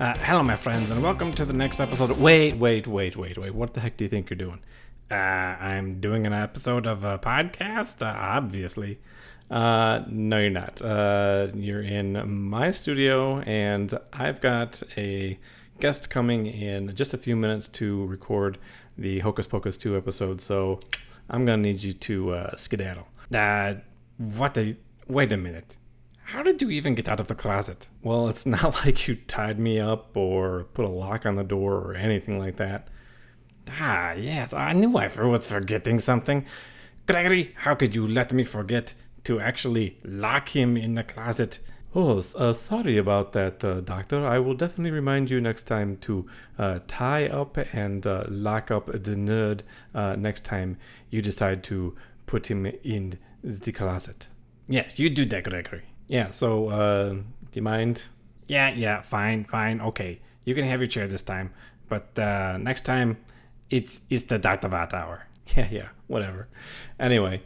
Uh, hello, my friends, and welcome to the next episode. Wait, wait, wait, wait, wait. What the heck do you think you're doing? Uh, I'm doing an episode of a podcast, uh, obviously. Uh, no, you're not. Uh, you're in my studio, and I've got a guest coming in just a few minutes to record the Hocus Pocus 2 episode, so I'm gonna need you to uh, skedaddle. What the. Wait a minute. How did you even get out of the closet? Well, it's not like you tied me up or put a lock on the door or anything like that. Ah, yes, I knew I was forgetting something. Gregory, how could you let me forget to actually lock him in the closet? Oh, uh, sorry about that, uh, Doctor. I will definitely remind you next time to uh, tie up and uh, lock up the nerd uh, next time you decide to put him in the closet. Yes, you do that, Gregory. Yeah, so, uh, do you mind? Yeah, yeah, fine, fine, okay. You can have your chair this time, but uh, next time it's it's the Dr. Bot hour. Yeah, yeah, whatever. Anyway,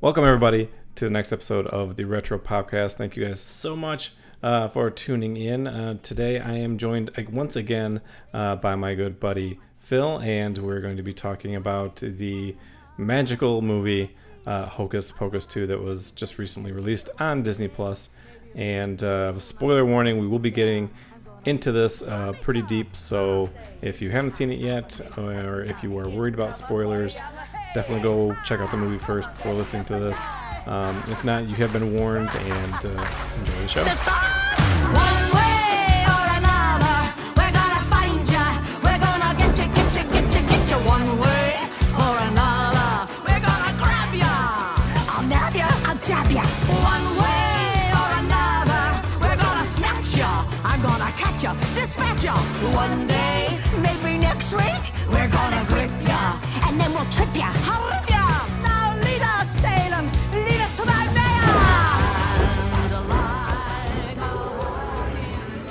welcome everybody to the next episode of the Retro Podcast. Thank you guys so much uh, for tuning in. Uh, today I am joined once again uh, by my good buddy Phil, and we're going to be talking about the magical movie uh, Hocus Pocus 2 that was just recently released on Disney Plus. And uh, spoiler warning, we will be getting into this uh, pretty deep. So if you haven't seen it yet, or if you are worried about spoilers, definitely go check out the movie first before listening to this. Um, if not, you have been warned, and uh, enjoy the show.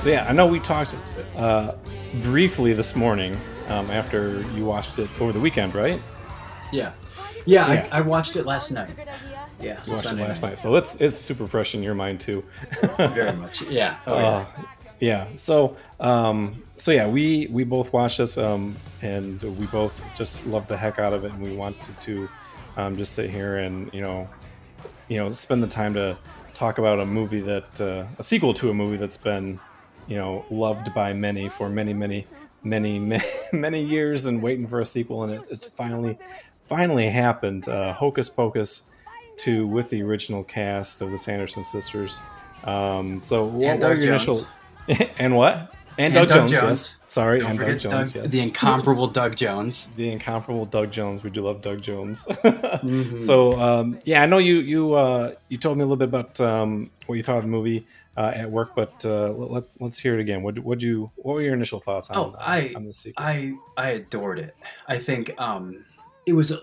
So yeah, I know we talked uh, briefly this morning um, after you watched it over the weekend, right? Yeah. Yeah, Yeah. I, I watched it last night. Yeah, You watched Sunday it last night, so it's it's super fresh in your mind too. Very much. Yeah. Oh, yeah. Uh, yeah. So, um, so yeah, we we both watched this, um, and we both just loved the heck out of it, and we wanted to um, just sit here and you know, you know, spend the time to talk about a movie that uh, a sequel to a movie that's been, you know, loved by many for many, many, many, many, many years, and waiting for a sequel, and it, it's finally, finally happened. Uh, Hocus Pocus. Two with the original cast of the Sanderson sisters. Um, so, what, what were your Jones. initial and what? And, Doug, Doug Jones, Jones. yes. Sorry, Don't and Doug Jones, Doug- yes. the incomparable Doug Jones. The incomparable Doug Jones. We do love Doug Jones. Mm-hmm. So um, yeah, I know you you uh, you told me a little bit about um, what you thought of the movie uh, at work, but uh, let, let's hear it again. What would you what were your initial thoughts on Oh, I- on this sequel? I I adored it. I think um, it was a,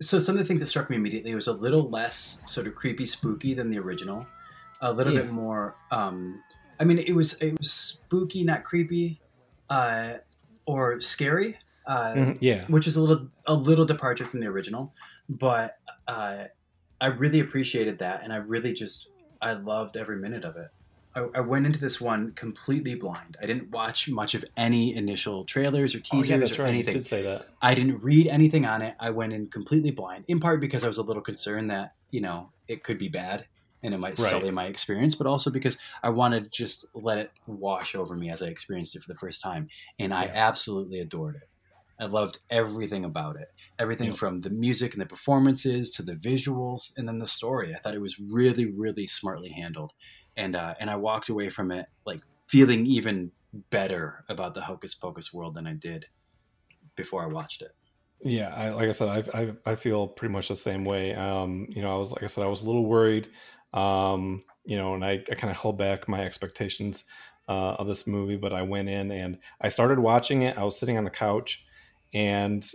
so some of the things that struck me immediately was a little less sort of creepy, spooky than the original. A little Yeah. bit more. Um, I mean, it was it was spooky, not creepy, uh, or scary. Uh, Mhm, yeah, which is a little a little departure from the original, but uh, I really appreciated that, and I really just I loved every minute of it. I, I went into this one completely blind. I didn't watch much of any initial trailers or oh, teasers yeah, that's or right. You anything. did say that. I didn't read anything on it. I went in completely blind, in part because I was a little concerned that you know it could be bad and it might Right. sully my experience, but also because I wanted to just let it wash over me as I experienced it for the first time, and I absolutely adored it. I loved everything about it, everything Yep. from the music and the performances to the visuals, and then the story. I thought it was really, really smartly handled, and uh, and I walked away from it like feeling even better about the Hocus Pocus world than I did before I watched it. Yeah, I, like I said, I, I I feel pretty much the same way. Um, you know, I was like I said, I was a little worried. Um, you know, and I, I kind of held back my expectations uh, of this movie, but I went in and I started watching it. I was sitting on the couch, and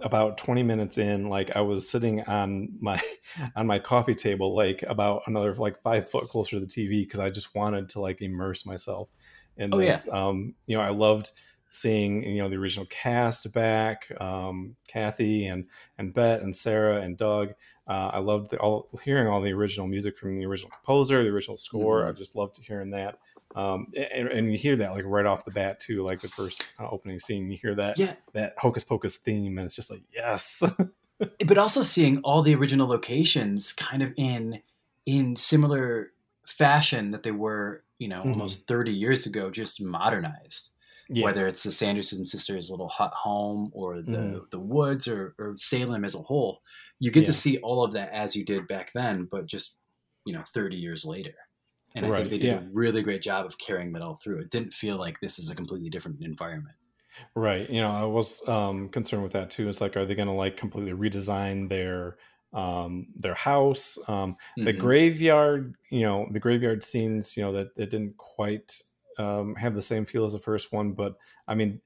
about 20 minutes in, like I was sitting on my on my coffee table, like about another like five foot closer to the TV because I just wanted to like immerse myself in Oh, yeah. this. Um, you know, I loved seeing you know the original cast back, um, Kathy and and Bette and Sarah and Doug. Uh, I loved the, all hearing all the original music from the original composer, the original score. Mhm. I just loved hearing that. Um, and, and you hear that like right off the bat too, like the first uh, opening scene. You hear that Yeah, that hocus pocus theme, and it's just like yes, but also seeing all the original locations kind of in in similar fashion that they were, you know, Mhm. almost 30 years ago, just modernized. yeah, Whether it's the Sanderson sisters' little hut home or the Mhm. the woods or, or Salem as a whole, you get to see all of that as you did back then, but just you know, 30 years later. And I Right, think they did yeah. a really great job of carrying that all through. It didn't feel like this is a completely different environment. right. You know, I was um, concerned with that too. It's like, are they going to like completely redesign their um, their house? Um, the Mhm. graveyard you know the graveyard scenes you know that it didn't quite um, have the same feel as the first one but i mean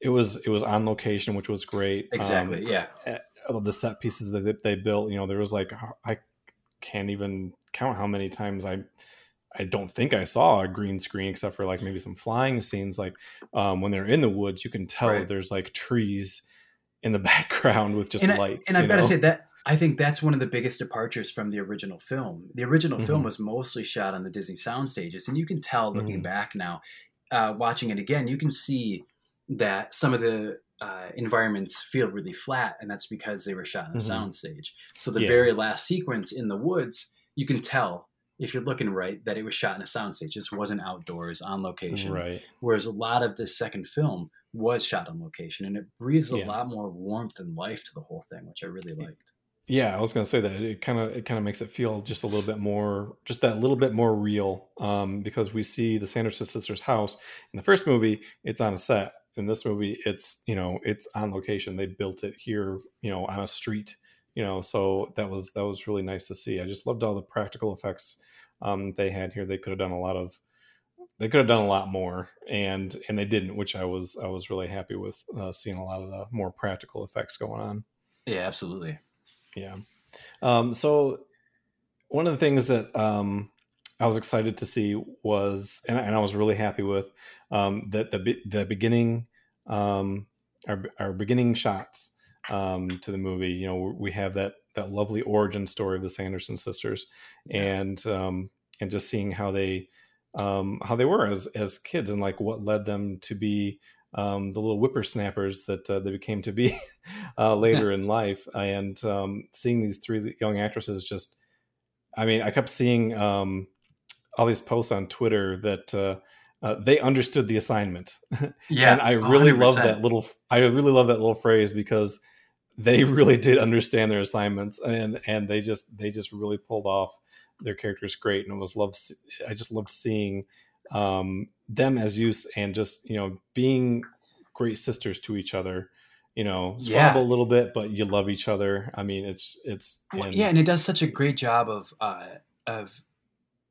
it was it was on location which was great Um, Exactly. yeah. Of the set pieces that they- they built you know there was like i can't even count how many times i i don't think i saw a green screen except for like maybe some flying scenes like um, when they're in the woods you can tell Right. there's like trees in the background with just and lights I, and I've got to say that I think that's one of the biggest departures from the original film. The original film Mhm. was mostly shot on the Disney sound stages, and you can tell looking Mhm. back now, uh, watching it again, you can see that some of the uh, environments feel really flat, and that's because they were shot on a Mhm. sound stage. So the Yeah. very last sequence in the woods, you can tell if you're looking right that it was shot in a sound stage. Just wasn't outdoors on location. right Whereas a lot of this second film was shot on location, and it breathes a lot more warmth and life to the whole thing, which I really liked. Yeah, I was gonna say that it kind of it kind of makes it feel just a little bit more, just that little bit more real, um, because we see the Sanderson sisters' house in the first movie. It's on a set. In this movie, it's you know it's on location. They built it here, you know, on a street, you know. So that was that was really nice to see. I just loved all the practical effects um, they had here. They could have done a lot of, they could have done a lot more, and and they didn't, which I was I was really happy with uh, seeing a lot of the more practical effects going on. Yeah, absolutely. Yeah. Um, so one of the things that um, I was excited to see was, and, I- and I was really happy with, um, that the the beginning, um, our our beginning shots um, to the movie. You know, we have that that lovely origin story of the Sanderson sisters, and um, and just seeing how they um, how they were as as kids and like what led them to be um, the little whippersnappers that uh, they became to be uh, later in life, and um, seeing these three young actresses just, I mean, I kept seeing um, all these posts on Twitter that uh, uh, they understood the assignment, Yeah, and I really love 100%. that little. I really love that little phrase because they really did understand their assignments, and and they just they just really pulled off their characters great, and it was love. I just loved seeing um, them as use and just you know being great sisters to each other. You know, Yeah. squabble a little bit, but you love each other. I mean, it's it's Well, yeah, and it does such a great job of uh, of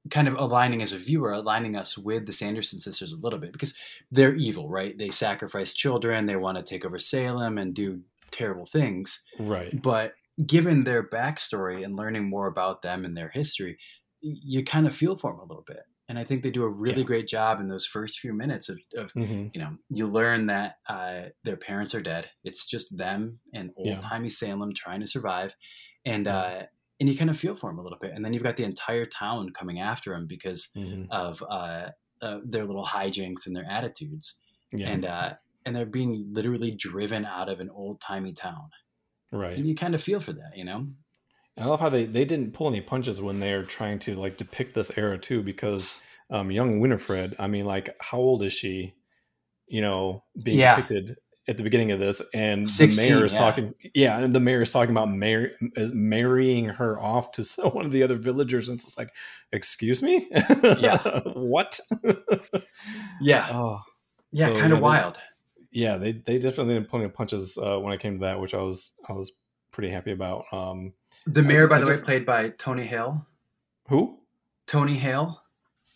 kind of aligning as a viewer, aligning us with the Sanderson sisters a little bit because they're evil, right? They sacrifice children, they want to take over Salem and do terrible things. right. But given their backstory and learning more about them and their history, you kind of feel for them a little bit. And I think they do a really Yeah. great job in those first few minutes of, of hmm you know, you learn that uh, their parents are dead. It's just them and Yeah. old timey Salem trying to survive, and Yeah. uh, and you kind of feel for them a little bit. And then you've got the entire town coming after them because hmm of uh, uh, their little hijinks and their attitudes, Yeah. and uh, and they're being literally driven out of an old timey town. right. And you kind of feel for that, you know? I love how they, they didn't pull any punches when they're trying to like depict this era too, because um, young Winifred, I mean, like, how old is she? You know, being Yeah. depicted at the beginning of this, and the mayor is yeah. talking, yeah, and the mayor is talking about mar- marrying her off to one of the other villagers, and it's like, excuse me, Yeah. what? Yeah, oh, yeah, so, kind yeah, of they- wild. yeah, they they definitely didn't pull any punches uh, when I came to that, which I was I was pretty happy about. Um, The mayor, just- by the just- way, played by Tony Hale. who? Tony Hale.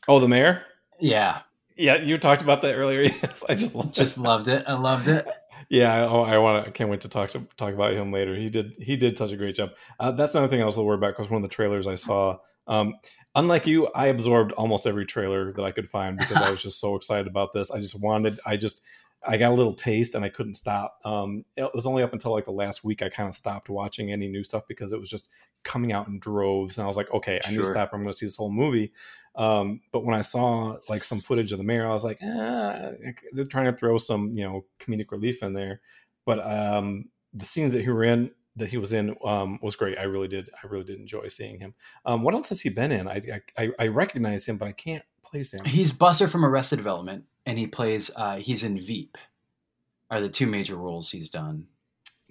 Oh, the mayor. Yeah, Yeah, you talked about that earlier. Yes, I just loved just it. loved it. I loved it. Yeah, I, oh, I want to. I can't wait to talk to talk about him later. He did he did such a great job. Uh, that's another thing I was a little worried about because one of the trailers I saw. Um, unlike you, I absorbed almost every trailer that I could find because I was just so excited about this. I just wanted. I just I got a little taste and I couldn't stop. Um, it was only up until like the last week I kind of stopped watching any new stuff because it was just coming out in droves, and I was like, okay, I need to stop. I'm going to see this whole movie. Um, but when I saw like some footage of the mayor, I was like, ah, they're trying to throw some you know comedic relief in there. But um, the scenes that he were in that he was in um, was great. I really did. I really did enjoy seeing him. Um, what else has he been in? I, I I recognize him, but I can't place him. He's Buster from Arrested Development, and he plays. Uh, he's in Veep. Are the two major roles he's done.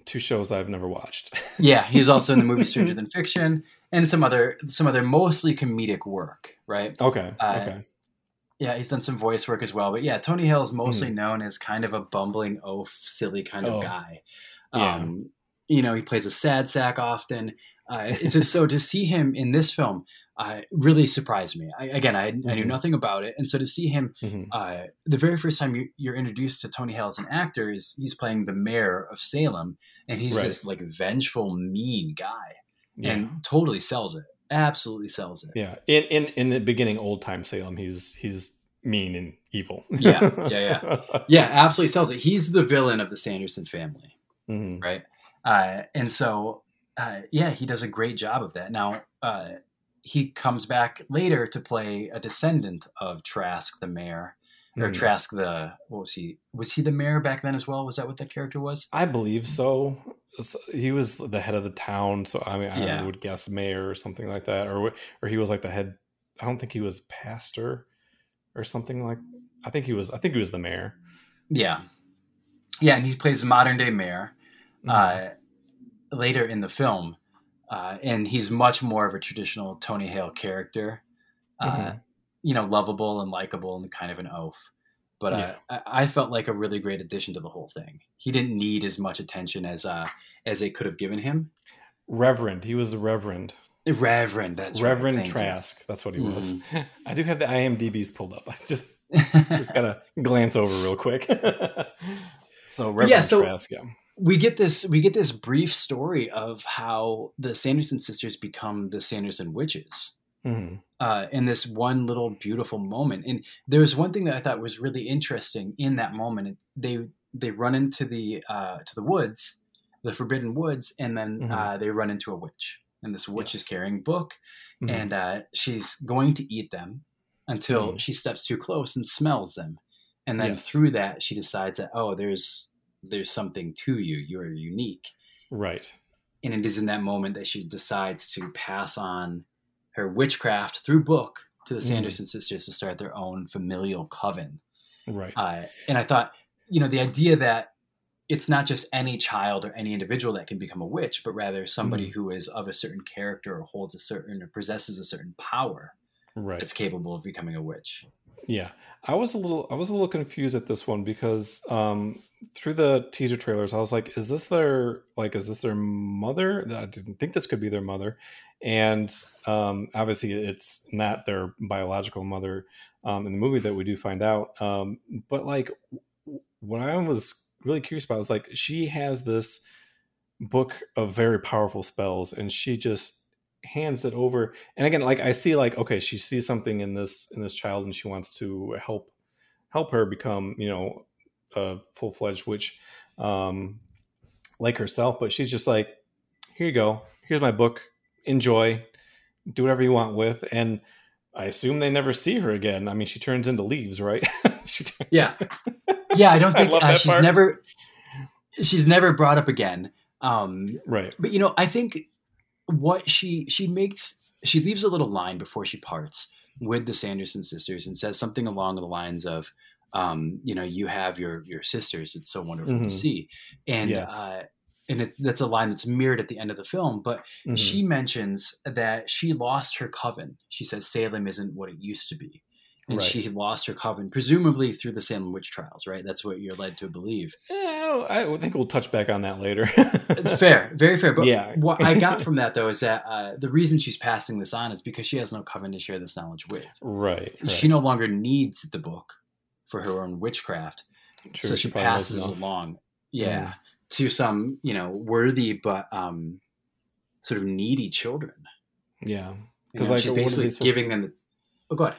Two shows I've never watched. Yeah, he's also in the movie Stranger Than Fiction and some other some other mostly comedic work. Right. okay. Uh, okay. Yeah, he's done some voice work as well. But yeah, Tony Hale is mostly known as kind of a bumbling oaf, silly kind of Oh, guy. yeah. Um, you know, he plays a sad sack often. Uh, it's just so to see him in this film uh, really surprised me. I, again, I, I knew Mhm. nothing about it, and so to see him Mhm. uh, the very first time you, you're introduced to Tony Hale as an actor is he's playing the mayor of Salem, and he's Right. this like vengeful, mean guy, Yeah. and totally sells it. Absolutely sells it. yeah. In in in the beginning, old time Salem, he's he's mean and evil. Yeah, yeah, yeah. Yeah, absolutely sells it. He's the villain of the Sanderson family, Mhm. right? Uh, and so, uh, yeah, he does a great job of that. Now, uh, he comes back later to play a descendant of Trask, the mayor, or Mhm. Trask, the what was he? Was he the mayor back then as well? Was that what that character was? I believe so. He was the head of the town, so I mean, I Yeah. would guess mayor or something like that, or or he was like the head. I don't think he was pastor or something like. I think he was. I think he was the mayor. Yeah, yeah, and he plays the modern day mayor. Mhm. uh, later in the film, uh, and he's much more of a traditional Tony Hale character. Uh, Mhm. You know, lovable and likable and kind of an oaf. But uh, Yeah. I, I felt like a really great addition to the whole thing. He didn't need as much attention as uh, as they could have given him. Reverend. He was the Reverend. Reverend, that's right, Reverend you. Mm-hmm. Trask. That's what he was. I do have the IMDb's pulled up. I just just gotta glance over real quick. so Reverend Yeah, so- Trask. Yeah. We get this we get this brief story of how the Sanderson sisters become the Sanderson witches. Mhm. uh, in this one little beautiful moment. And there was one thing that I thought was really interesting in that moment. They they run into the uh, to the woods, the forbidden woods, and then Mhm. uh, they run into a witch. And this witch Yes. is carrying a book, Mhm. and uh, she's going to eat them until Mhm. she steps too close and smells them. And then Yes. through that, she decides that oh, there's there's something to you. You're unique right. and it is in that moment that she decides to pass on her witchcraft through book to the Mm. Sanderson sisters to start their own familial coven. Right. Uh, and I thought, you know, the idea that it's not just any child or any individual that can become a witch, but rather somebody Mm. who is of a certain character or holds a certain or possesses a certain power right. that's capable of becoming a witch. Yeah, I was a little I was a little confused at this one because um, through the teaser trailers, I was like, "Is this their like? Is this their mother?" I didn't think this could be their mother, and um, obviously, it's not their biological mother um, in the movie that we do find out. Um, but like, what I was really curious about is like, she has this book of very powerful spells, and she just hands it over. And again like i see like okay she sees something in this in this child and she wants to help help her become you know a full-fledged witch um like herself. But she's just like here you go. Here's my book. Enjoy. Do whatever you want with. And i assume they never see her again. I mean she turns into leaves right? She turns, Yeah, yeah. I don't think love uh, she's part. never she's never brought up again. Um, right. but you know i think what she she makes she leaves a little line before she parts with the sanderson sisters and says something along the lines of um, you know you have your your sisters it's so wonderful Mhm. to see and Yes. uh, and that's a line that's mirrored at the end of the film but Mhm. she mentions that she lost her coven she says salem isn't what it used to be and Right. she lost her coven presumably through the salem witch trials right that's what you're led to believe Eh, i think we'll touch back on that later It's fair, very fair. But Yeah. what I got from that though is that uh, the reason she's passing this on is because she has no coven to share this knowledge with. right, right. She no longer needs the book for her own witchcraft, True, so she, knows passes it along. Yeah, to some you know worthy but um, sort of needy children. yeah You because know, like she's what are they basically giving them. The, oh, go ahead.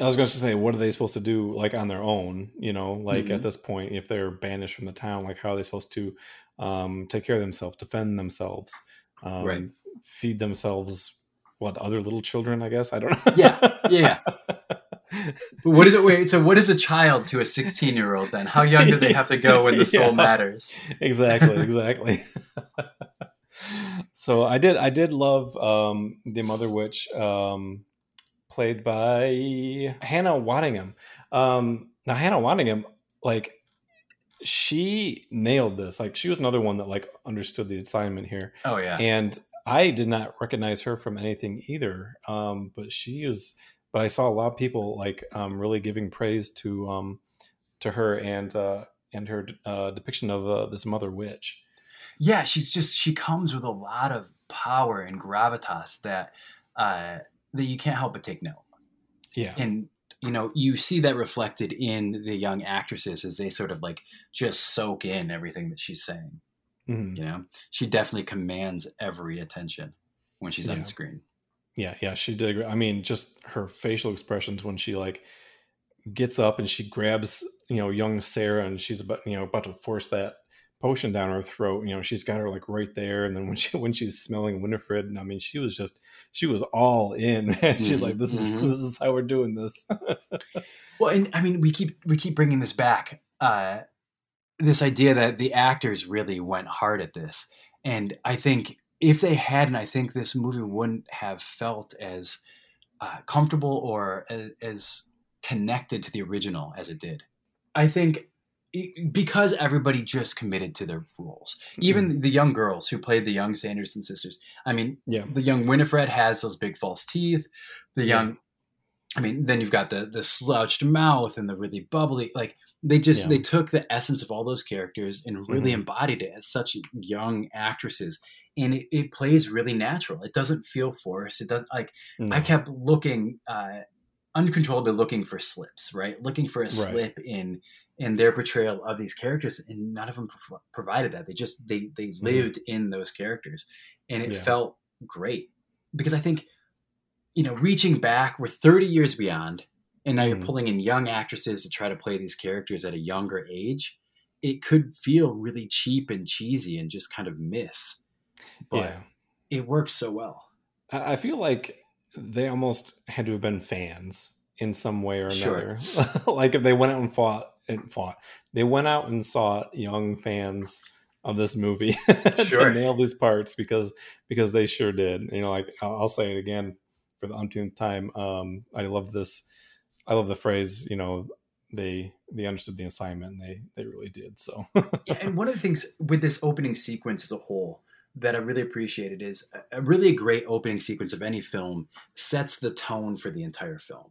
I was going to say, what are they supposed to do, like on their own? You know, like Mhm. at this point, if they're banished from the town, like how are they supposed to um, take care of themselves, defend themselves, um, Right. feed themselves? What other little children? I guess I don't know. Yeah, yeah. What is it? Wait, so what is a child to a 16 year old then? How young do they have to go when the soul matters? exactly, exactly. so I did, I did love um, the Mother Witch, um, played by Hannah Waddingham. Um, now Hannah Waddingham, like she nailed this. Like she was another one that like understood the assignment here, Oh, yeah. and I did not recognize her from anything either. Um, but she was, but I saw a lot of people like um, really giving praise to um, to her and uh, and her uh, depiction of uh, this mother witch. Yeah, she's just, she comes with a lot of power and gravitas that, uh, that you can't help but take note. Yeah, and you know you see that reflected in the young actresses as they sort of like just soak in everything that she's saying Mhm. you know she definitely commands every attention when she's Yeah. on screen yeah, yeah. She did. I mean, just her facial expressions when she like gets up and she grabs you know young Sarah and she's about you know about to force that potion down her throat. You know, she's got her like right there, and then when she when she's smelling Winifred, and I mean, she was just she was all in. Man. She's Mhm, like, this is mhm. this is how we're doing this. well and i mean we keep we keep bringing this back uh this idea that the actors really went hard at this and i think if they hadn't i think this movie wouldn't have felt as uh, comfortable or as, as connected to the original as it did i think i- because everybody just committed to their roles even the young girls who played the young sanderson sisters. I mean yeah, the young winifred has those big false teeth. The Yeah. young i mean then you've got the the slouched mouth and the really bubbly like they just Yeah. they took the essence of all those characters and really Mhm. embodied it as such young actresses. And it, it plays really natural. It doesn't feel forced. It doesn't like no. i kept looking uh uncontrollably looking for slips right? Looking for a slip in in their portrayal of these characters and none of them prov- provided that they just they they lived in those characters and it Mm-hmm. Yeah. felt great because i think you know reaching back we're 30 years beyond and now you're Mhm. pulling in young actresses to try to play these characters at a younger age it could feel really cheap and cheesy and just kind of miss but yeah. it works so well I feel like they almost had to have been fans in some way or Sure. another. like if they went out and fought and fought, they went out and sought young fans of this movie Sure. to nail these parts because because they sure did. You know, like I'll, I'll say it again for the umpteenth time. Um, I love this. I love the phrase. You know, they they understood the assignment. And they they really did. So yeah, and one of the things with this opening sequence as a whole that I really appreciated is a, really great opening sequence of any film sets the tone for the entire film,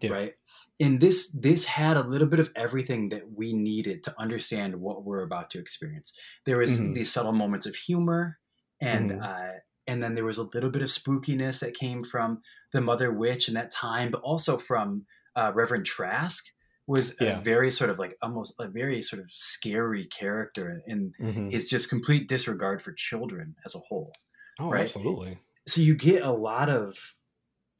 Yeah. right? And this this had a little bit of everything that we needed to understand what we're about to experience. There was Mhm. these subtle moments of humor, and Mhm. uh, and then there was a little bit of spookiness that came from the Mother Witch in that time, but also from uh, Reverend Trask was Yeah. a very sort of like almost a very sort of scary character in Mhm. his just complete disregard for children as a whole. oh, right. absolutely. So you get a lot of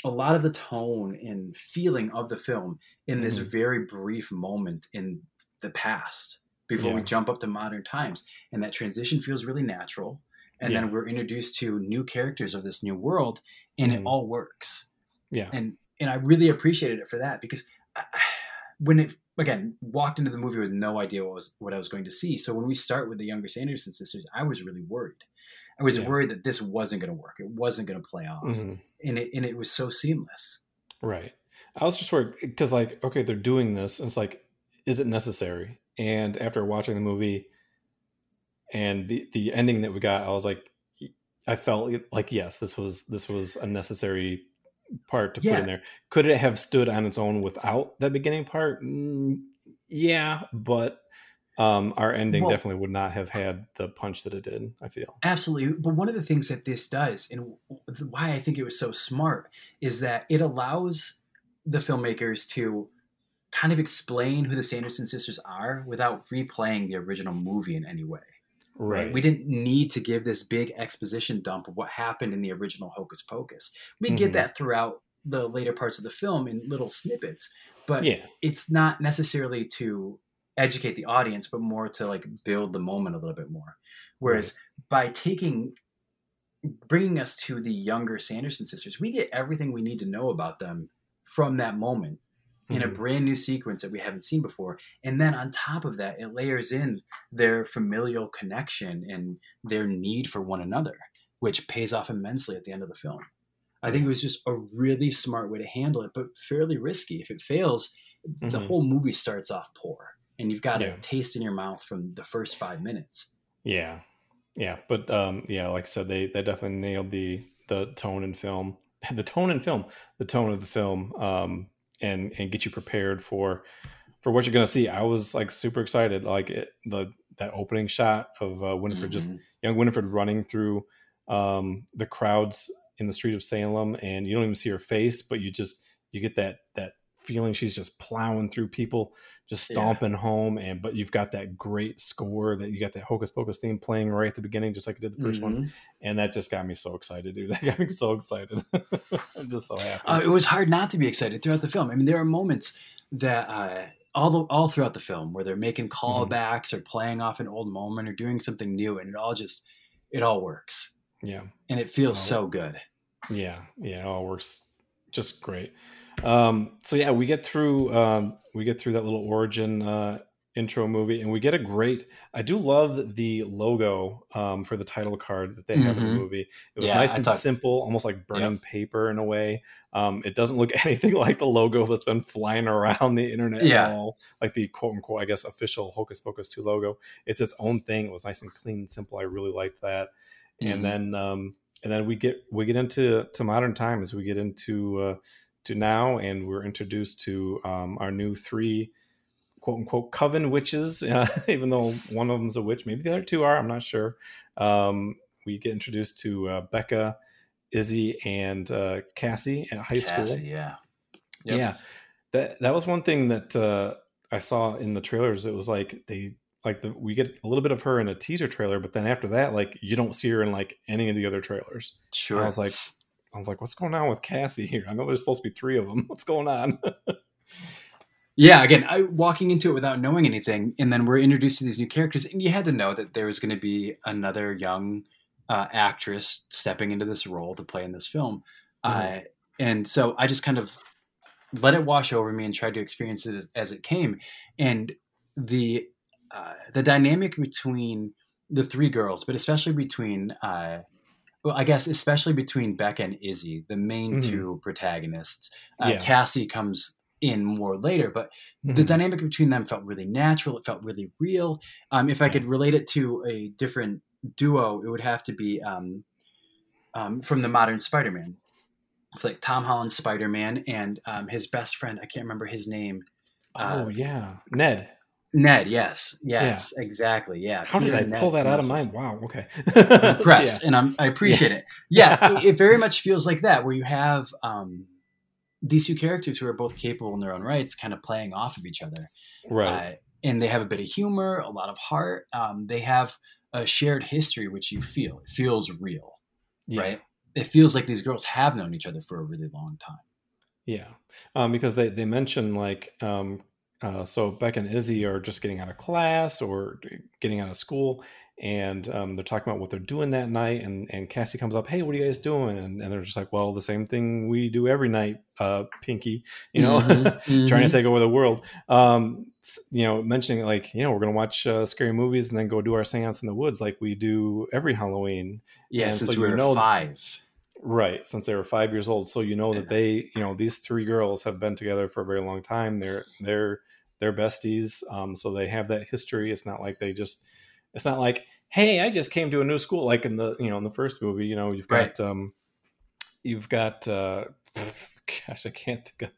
a lot of the tone and feeling of the film in this Mhm. very brief moment in the past before we jump up to modern times and that transition feels really natural and Yeah. then we're introduced to new characters of this new world and it Mhm. all works Yeah. and and I really appreciated it for that because I, when it again walked into the movie with no idea what was what I was going to see. So when we start with the younger Sanderson sisters, I was really worried. I was Yeah. worried that this wasn't going to work. It wasn't going to play off, Mhm. And it and it was so seamless. Right. I was just worried because, like, okay, they're doing this. And it's like, is it necessary? And after watching the movie and the the ending that we got, I was like, I felt like yes, this was this was a necessary part to put in there. Could it have stood on its own without that beginning part? Mm, yeah, but um, our ending Well- definitely would not have had the punch that it did. I feel. Absolutely. But one of the things that this does, and why I think it was so smart, is that it allows the filmmakers to kind of explain who the Sanderson sisters are without replaying the original movie in any way. Right. We didn't need to give this big exposition dump of what happened in the original Hocus Pocus. We Mhm. get that throughout the later parts of the film in little snippets, but yeah, it's not necessarily to educate the audience, but more to like build the moment a little bit more. Whereas by taking bringing us to the younger Sanderson sisters, we get everything we need to know about them from that moment in a Mhm. brand new sequence that we haven't seen before. And then on top of that, it layers in their familial connection and their need for one another, which pays off immensely at the end of the film. I think it was just a really smart way to handle it, but fairly risky. If it fails, the Mhm. whole movie starts off poor, and you've got Yeah. a taste in your mouth from the first five minutes. Yeah, yeah, but um, yeah, like I said, they they definitely nailed the the tone in film, the tone in film, the tone of the film, um, and and get you prepared for for what you're gonna see. I was like super excited, like it, the that opening shot of uh, Winifred just Mhm. young Winifred running through um, the crowds in the street of Salem, and you don't even see her face, but you just you get that that feeling she's just plowing through people, just Yeah. stomping home, and but you've got that great score that you got that Hocus Pocus theme playing right at the beginning, just like it did the 1st one, Mhm. and that just got me so excited, dude. That got me so excited. I'm just so happy. Uh, it was hard not to be excited throughout the film. I mean, there are moments that uh, all the, all throughout the film where they're making Mm-hmm. callbacks or playing off an old moment or doing something new, and it all just it all works, yeah. and it feels so good. Yeah, yeah, it all works just great. Um, so yeah, we get through um, we get through that little origin uh, intro movie, and we get a great. I do love the logo um, for the title card that they have in the Mhm. movie. It was Yeah, nice I and thought- simple, almost like burning paper in a way. Um, it doesn't look anything like the logo that's been flying around the internet Yeah. at all, like the quote unquote, I guess, official Hocus Pocus two logo. It's its own thing. It was nice and clean and simple. I really liked that Mhm. and then um, and then we get we get into to modern times. We get into uh, to now, and we're introduced to um, our new three quote unquote coven witches. Uh, even though one of them's a witch, maybe the other two are. I'm not sure. Um, we get introduced to uh, Becca, Izzy, and uh, Cassie at high school. Yeah, Yep. Yeah, that that was one thing that uh, I saw in the trailers. It was like they like the we get a little bit of her in a teaser trailer, but then after that, like you don't see her in like any of the other trailers. And sure. I was like, I was like, what's going on with Cassie here? I know there's supposed to be three of them. What's going on? Yeah, again, I walking into it without knowing anything, and then we're introduced to these new characters, and you had to know that there was going to be another young uh, actress stepping into this role to play in this film, Mhm. uh, and so I just kind of let it wash over me and tried to experience it as, as it came, and the uh, the dynamic between the three girls, but especially between. Uh, well, I guess especially between Becca and Izzy, the main Mhm. two protagonists. Uh, Yeah. Cassie comes in more later, but the Mhm. dynamic between them felt really natural. It felt really real. Um, if I could relate it to a different duo, it would have to be um, um, from the modern Spider-Man. It's like Tom Holland's Spider-Man and um, his best friend. I can't remember his name. uh, oh yeah, Ned. Ned. Yes. Yes. Exactly. Yeah. How did I Ned pull that out of my? Wow. Okay. impressed, and I'm, I appreciate it. Yeah, Yeah. It, it very much feels like that, where you have um, these two characters who are both capable in their own rights, kind of playing off of each other. right. Uh, and they have a bit of humor, a lot of heart. Um, they have a shared history, which you feel. It feels real, yeah. right? It feels like these girls have known each other for a really long time. Yeah, um, because they they mention like um, uh, so Beck and Izzy are just getting out of class or getting out of school, and um, they're talking about what they're doing that night. And and Cassie comes up, hey, what are you guys doing? And, and they're just like, well, the same thing we do every night, uh, Pinky. You know, Mhm, trying to take over the world. Um, you know, mentioning like, you know, we're gonna watch uh, scary movies and then go do our seance in the woods like we do every Halloween. yeah, and since so we were know- five. Right, since they were five years old, so you know that they, you know, these three girls have been together for a very long time. They're they're they're besties, um, so they have that history. It's not like they just, it's not like, hey, I just came to a new school, like in the you know in the first movie. You know, you've got Right. um, you've got uh, gosh, I can't think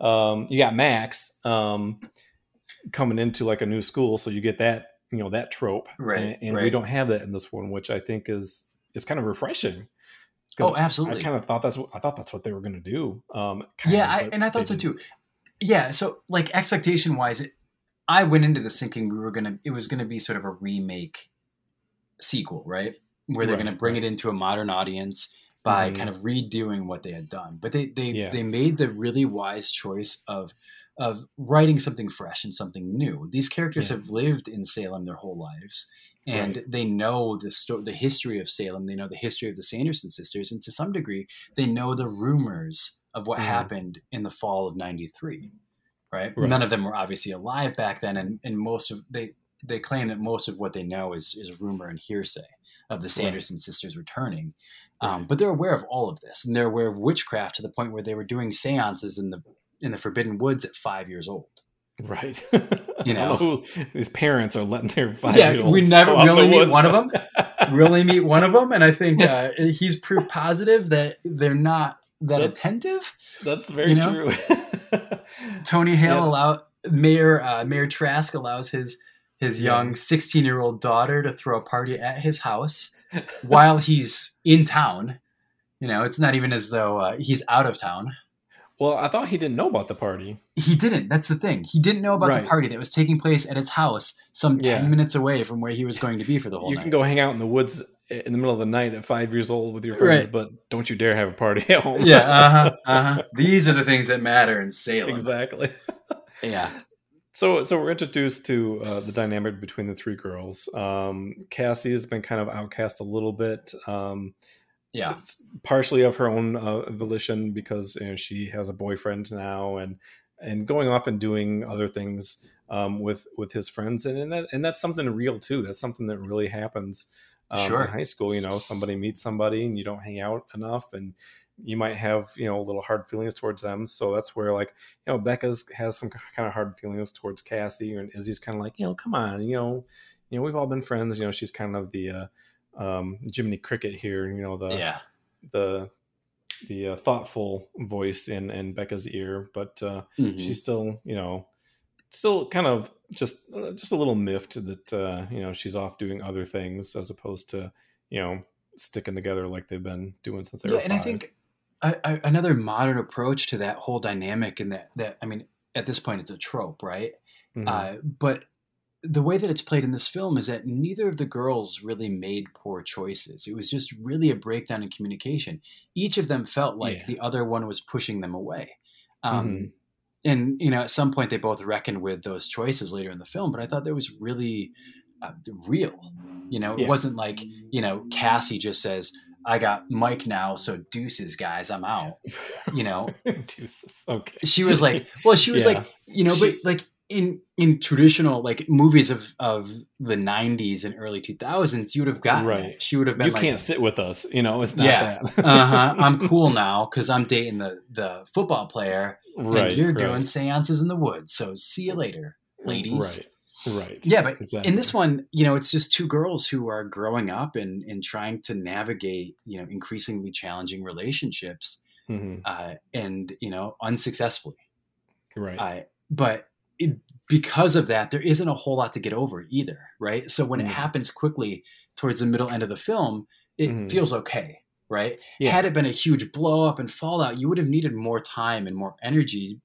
of, um, you got Max um, coming into like a new school, so you get that you know that trope, Right, And, and we don't have that in this one, which I think is is kind of refreshing. Oh, absolutely. I kind of thought that's what I thought that's what they were going to do. Um, kind yeah, of, I, and I thought so didn't. too. Yeah, so like expectation wise, it, I went into this thinking we were gonna it was gonna be sort of a remake sequel, right? Where they're Right, gonna bring right. it into a modern audience by Mhm. kind of redoing what they had done. But they they Yeah. they made the really wise choice of of writing something fresh and something new. These characters Yeah. have lived in Salem their whole lives. And Right. they know the sto- the history of Salem. They know the history of the Sanderson sisters, and to some degree, they know the rumors of what Mhm. happened in the fall of '93. Right? Right. None of them were obviously alive back then, and, and most of they they claim that most of what they know is is rumor and hearsay of the Sanderson sisters returning. Um, Right. but they're aware of all of this, and they're aware of witchcraft to the point where they were doing seances in the in the Forbidden Woods at five years old. Right. You know. his parents are letting their five yeah, we never we only meet one of them. really meet one of them, and I think uh, he's proof positive that they're not that That's- attentive. That's very You know? true. Tony Hale Yeah. allow Mayor uh, Mayor Trask allows his his young sixteen year old daughter to throw a party at his house while he's in town. You know, it's not even as though uh, he's out of town. well, I thought he didn't know about the party. He didn't. That's the thing. He didn't know about Right. the party that was taking place at his house, some ten Yeah. minutes away from where he was going to be for the whole You night. can go hang out in the woods in the middle of the night at five years old with your friends, Right. but don't you dare have a party at home. yeah, uh huh, uh huh. These are the things that matter in Salem. exactly. Yeah, So, so we're introduced to uh, the dynamic between the three girls. Um, Cassie has been kind of outcast a little bit, um, yeah, partially of her own uh, volition because you know, she has a boyfriend now, and and going off and doing other things um, with with his friends, and and, that, and that's something real too. That's something that really happens um, Sure. in high school. You know, somebody meets somebody, and you don't hang out enough, and you might have you know a little hard feelings towards them. So that's where like you know Becca's has some kind of hard feelings towards Cassie, and Izzy's kind of like you know come on, you know, you know we've all been friends. You know she's kind of the uh, um, Jiminy Cricket here. You know the yeah. the the uh, thoughtful voice in in Becca's ear, but uh, Mhm. she's still you know still kind of just uh, just a little miffed that uh, you know she's off doing other things as opposed to you know sticking together like they've been doing since they yeah, were and I think I, I, another modern approach to that whole dynamic, and that that I mean, at this point, it's a trope, right? Mhm. Uh, but the way that it's played in this film is that neither of the girls really made poor choices. It was just really a breakdown in communication. Each of them felt like Yeah. the other one was pushing them away. Um, Mhm. And, you know, at some point they both reckoned with those choices later in the film, but I thought that was really uh, real. You know, it Yeah. wasn't like, you know, Cassie just says, I got Mike now, so deuces, guys, I'm out. You know, Deuces. okay. she was like well she was Yeah. like you know but like in in traditional like movies of of the 90s and early 2000s you would have gotten Right. that. she would have been You like can't sit with us. You know, it's not Yeah. that. uh-huh i'm cool now because i'm dating the the football player right. and you're right, doing seances in the woods so see you later ladies Right. Right. yeah but Exactly. in this one you know it's just two girls who are growing up and and trying to navigate you know increasingly challenging relationships Mhm. uh and you know unsuccessfully Right. Uh, but it, because of that, there isn't a whole lot to get over either, right? So when it Mhm. happens quickly towards the middle end of the film, it Mhm. feels okay, right? Yeah. Had it been a huge blow up and fallout, you would have needed more time and more energy,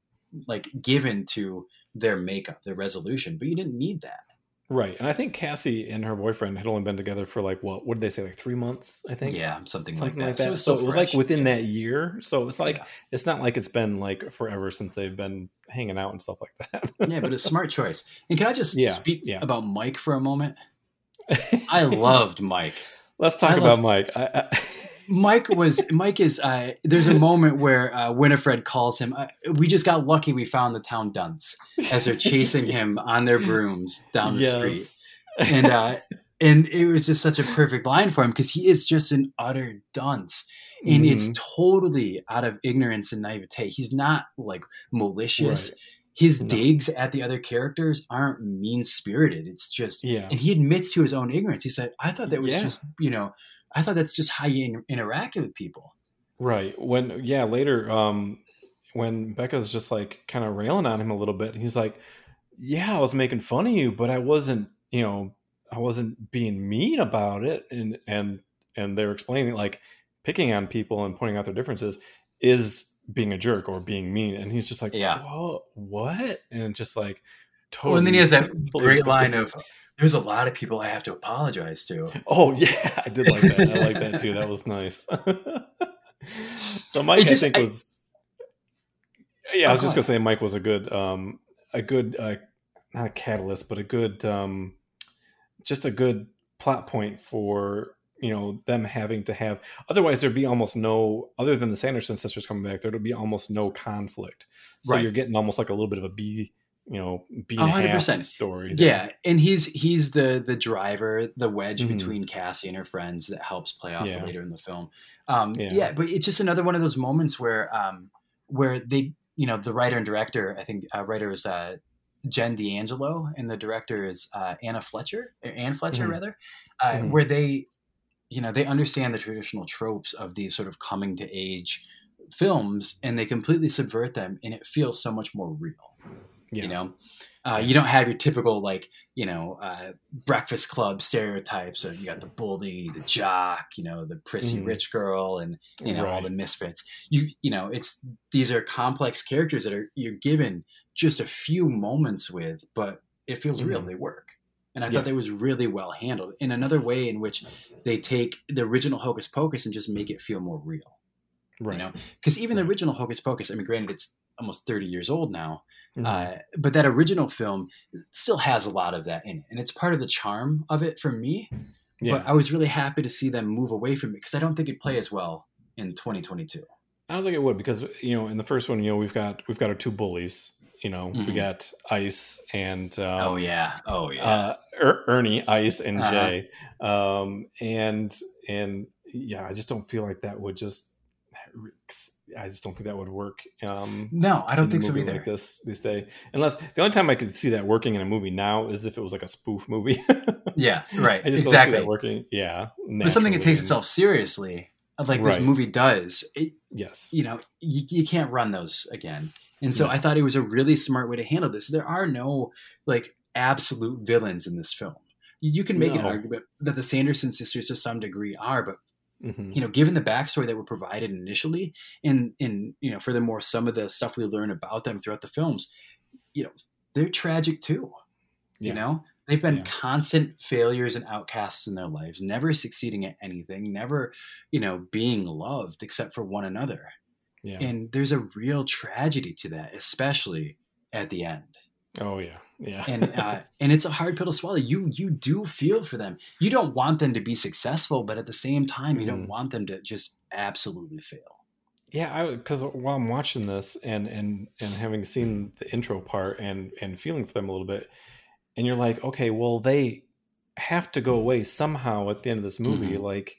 like given to their makeup, their resolution, but you didn't need that. Right. And I think Cassie and her boyfriend had only been together for like what? What did they say? Like three months? I think. Yeah, something, Something like like that. that. it's So, it was like within that year. So it's like Yeah. it's not like it's been like forever since they've been hanging out and stuff like that. yeah, but a smart choice. And can I just Yeah, speak yeah. about Mike for a moment? I loved Mike. Let's talk I about love- Mike. I, I, Mike was Mike is uh, there's a moment where uh, Winifred calls him. Uh, we just got lucky. We found the town dunce as they're chasing him on their brooms down the street, and uh, and it was just such a perfect line for him because he is just an utter dunce, and it's Mhm. totally out of ignorance and naivete. He's not like malicious. Right. His No. digs at the other characters aren't mean spirited. It's just Yeah. and he admits to his own ignorance. He said, "I thought that was Yeah. just you know, I thought that's just how you in- interacted with people." Right. When yeah, later, um, when Becca's just like kind of railing on him a little bit, he's like, Yeah, I was making fun of you, but I wasn't, you know, I wasn't being mean about it. And and and they're explaining like picking on people and pointing out their differences is being a jerk or being mean. And he's just like, Yeah. What? And just like totally Well, and then he has that totally great line of, "There's a lot of people I have to apologize to." Oh yeah, I did like that. I like that too. That was nice. so Mike, just- I think I- was. Yeah, I was just gonna say Mike was a good, um, a good, uh, not a catalyst, but a good, um, just a good plot point for you know them having to have. Otherwise, there'd be almost no, other than the Sanderson sisters coming back, there'd be almost no conflict. So Right. you're getting almost like a little bit of a B, you know, B A and a hundred half percent. story. there. Yeah, and he's he's the the driver, the wedge Mhm. between Cassie and her friends that helps play off Yeah. later in the film. Um, Yeah. yeah. but it's just another one of those moments where um, where they, you know, the writer and director, I think uh, writer is uh, Jen D'Angelo, and the director is uh, Anna Fletcher, or Anne Fletcher Mhm. rather, uh, Mhm. where they, you know, they understand the traditional tropes of these sort of coming to age films, and they completely subvert them, and it feels so much more real yeah. you know uh, you don't have your typical like you know uh, breakfast club stereotypes of you got the bully the jock you know the prissy Mhm. rich girl and you know all the misfits you you know it's these are complex characters that are you're given just a few moments with but it feels real Mhm. they work and i Yeah. thought that was really well handled in another way in which they take the original hocus pocus and just make it feel more real right. you know because even the original hocus pocus i mean granted it's almost 30 years old now Mhm. uh, but that original film still has a lot of that in it, and it's part of the charm of it for me. yeah. But I was really happy to see them move away from it because I don't think it'd play as well in 2022. I don't think it would because you know in the first one you know we've got we've got our two bullies. You know we Mhm. got Ice and um, oh yeah, oh yeah, uh, er- Ernie Ice and Uh-huh. Jay, um, and and yeah, I just don't feel like that would just. I just don't think that would work. Um, no, I don't think so either. Like this, this day, unless the only time I could see that working in a movie now is if it was like a spoof movie. Yeah, right, I just don't see exactly. that working. Yeah, But something that takes itself seriously, like this movie does, it, Yes. you know, you, you can't run those again. And so No. I thought it was a really smart way to handle this. There are no like absolute villains in this film. You, you can make an argument that the Sanderson sisters to some degree are, but hmm you know, given the backstory that were provided initially, and and you know, furthermore, some of the stuff we learn about them throughout the films, you know, they're tragic too. Yeah. You know, they've been Yeah. constant failures and outcasts in their lives, never succeeding at anything, never, you know, being loved except for one another. Yeah. And there's a real tragedy to that, especially at the end. oh yeah. Yeah. And uh, and it's a hard pill to swallow. You you do feel for them. You don't want them to be successful, but at the same time, you don't Mhm. want them to just absolutely fail. Yeah, because while I'm watching this and and and having seen the intro part and and feeling for them a little bit, and you're like, okay, well they have to go away somehow at the end of this movie. Mhm. Like,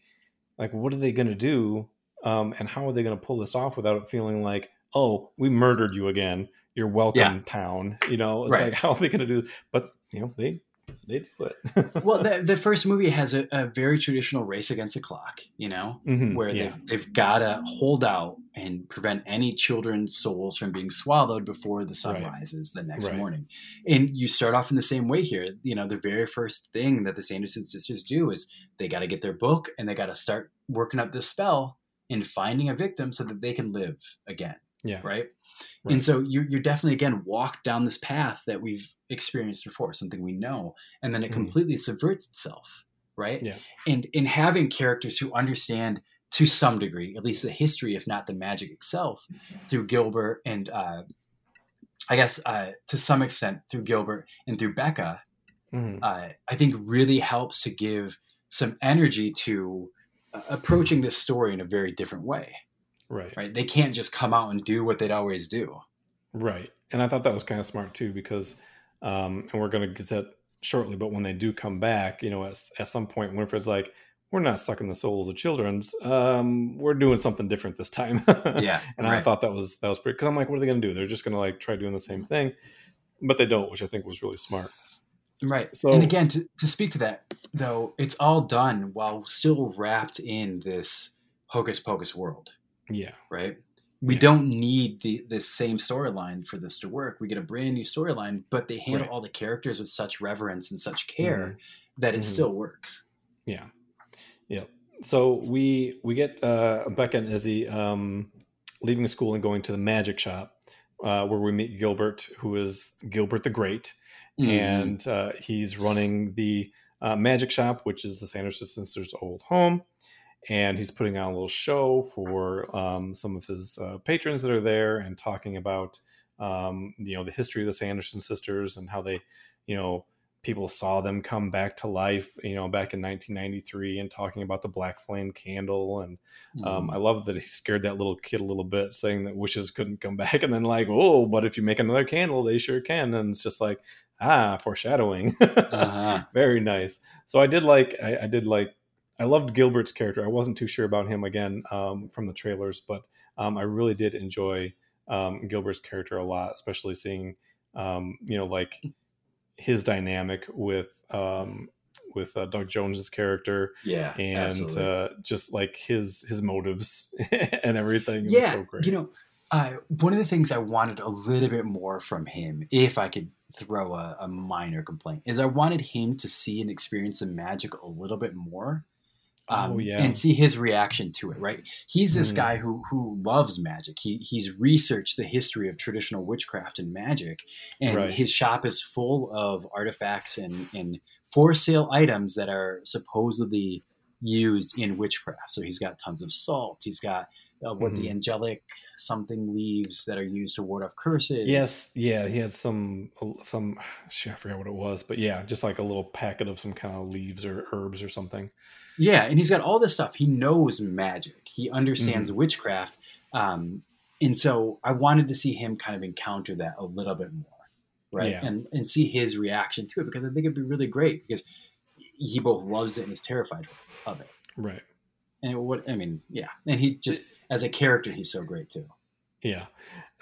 like what are they gonna do? Um, and how are they gonna pull this off without it feeling like, oh, we murdered you again. You're welcome, Yeah. town. You know, it's Right. like how are they gonna do? But you know, they they do it. Well, the, the first movie has a, a very traditional race against the clock, you know, Mhm, where yeah, they've, they've got to hold out and prevent any children's souls from being swallowed before the sun Right. rises the next Right. morning. And you start off in the same way here. You know, the very first thing that the Sanderson sisters do is they got to get their book and they got to start working up this spell and finding a victim so that they can live again. Yeah, Right. Right. And so you're, you're definitely, again, walk down this path that we've experienced before, something we know, and then it Mhm. completely subverts itself. Right. Yeah. And in having characters who understand to some degree, at least the history, if not the magic itself, through Gilbert and uh, I guess uh, to some extent through Gilbert and through Becca, Mhm. uh, I think really helps to give some energy to uh, approaching this story in a very different way. Right, Right? They can't just come out and do what they'd always do. Right. And I thought that was kind of smart too, because, um, and we're going to get to that shortly, but when they do come back, you know, at, at some point, Winifred's like, we're not sucking the souls of children's. Um, we're doing something different this time. Yeah, and I thought that was, that was pretty, cause I'm like, what are they going to do? They're just going to like try doing the same thing, but they don't, which I think was really smart. Right. So- and again, to, to speak to that, though, it's all done while still wrapped in this hocus pocus world, Yeah. right? We Yeah. don't need the this same storyline for this to work. We get a brand new storyline, but they handle Right. all the characters with such reverence and such care that it Mhm. still works. Yeah. Yeah. So we we get uh, Becca and Izzy um, leaving school and going to the magic shop uh, where we meet Gilbert, who is Gilbert the Great, Mm-hmm. and uh, he's running the uh, magic shop, which is the Sanderson sisters' old home. And he's putting on a little show for um, some of his uh, patrons that are there and talking about um, you know the history of the Sanderson sisters and how they you know people saw them come back to life you know back in 1993 and talking about the black flame candle and um, Mhm. I love that he scared that little kid a little bit, saying that wishes couldn't come back, and then like, oh, but if you make another candle, they sure can. And it's just like, ah, foreshadowing. Uh-huh. Very nice. So I did like, I, I did like, I loved Gilbert's character. I wasn't too sure about him again um, from the trailers, but um, I really did enjoy um, Gilbert's character a lot, especially seeing, um, you know, like his dynamic with um, with uh, Doug Jones's character yeah, and uh, just like his his motives and everything. It yeah, was so great. you know, uh, one of the things I wanted a little bit more from him, if I could throw a, a minor complaint, is I wanted him to see and experience the magic a little bit more. Um, Oh, yeah. and see his reaction to it. Right, he's this Mhm. guy who who loves magic. He he's researched the history of traditional witchcraft and magic, and Right. his shop is full of artifacts and and for sale items that are supposedly used in witchcraft. So he's got tons of salt. He's got uh, what the Mhm. angelic something leaves that are used to ward off curses. yes, yeah, he had some some I forgot what it was, but yeah, just like a little packet of some kind of leaves or herbs or something. Yeah, and he's got all this stuff. He knows magic. He Mm-hmm. understands witchcraft. Um, and so I wanted to see him kind of encounter that a little bit more, right? Yeah. And and see his reaction to it because I think it'd be really great because he both loves it and is terrified of it. Right. And what I mean, yeah. And he just as a character, he's so great too. Yeah,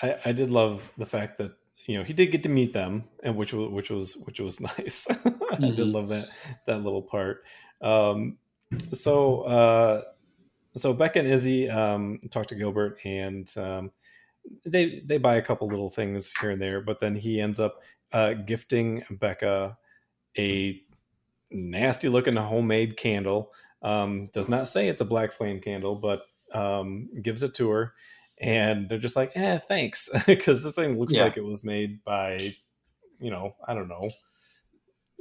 I, I did love the fact that you know he did get to meet them, and which was which was which was nice. I did Mhm. love that that little part. Um, so uh, so Becca and Izzy um, talk to Gilbert, and um, they they buy a couple little things here and there, but then he ends up uh, gifting Becca a nasty looking homemade candle. Um, does not say it's a black flame candle, but um, gives it to her, and they're just like, "Eh, thanks," because the thing looks Yeah. like it was made by, you know, I don't know,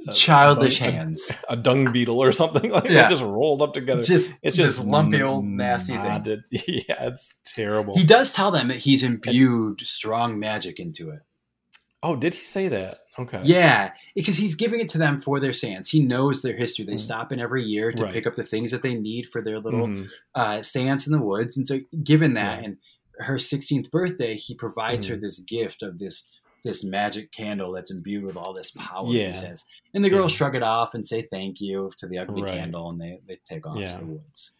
a- Childish a- hands. a dung beetle or something like Yeah. that, just rolled up together. Just it's just lumpy old nasty thing. Yeah, it's terrible. He does tell them that he's imbued strong magic into it. Oh, did he say that? Okay. Yeah, because he's giving it to them for their seance. He knows their history. They Mm. stop in every year to Right. pick up the things that they need for their little Mhm. uh, seance in the woods. And so, given that, Yeah. and her 16th birthday, he provides Mm-hmm. her this gift of this this magic candle that's imbued with all this power. Yeah. He says, and the girls Yeah. shrug it off and say thank you to the ugly Right. candle, and they they take off Yeah. to the woods.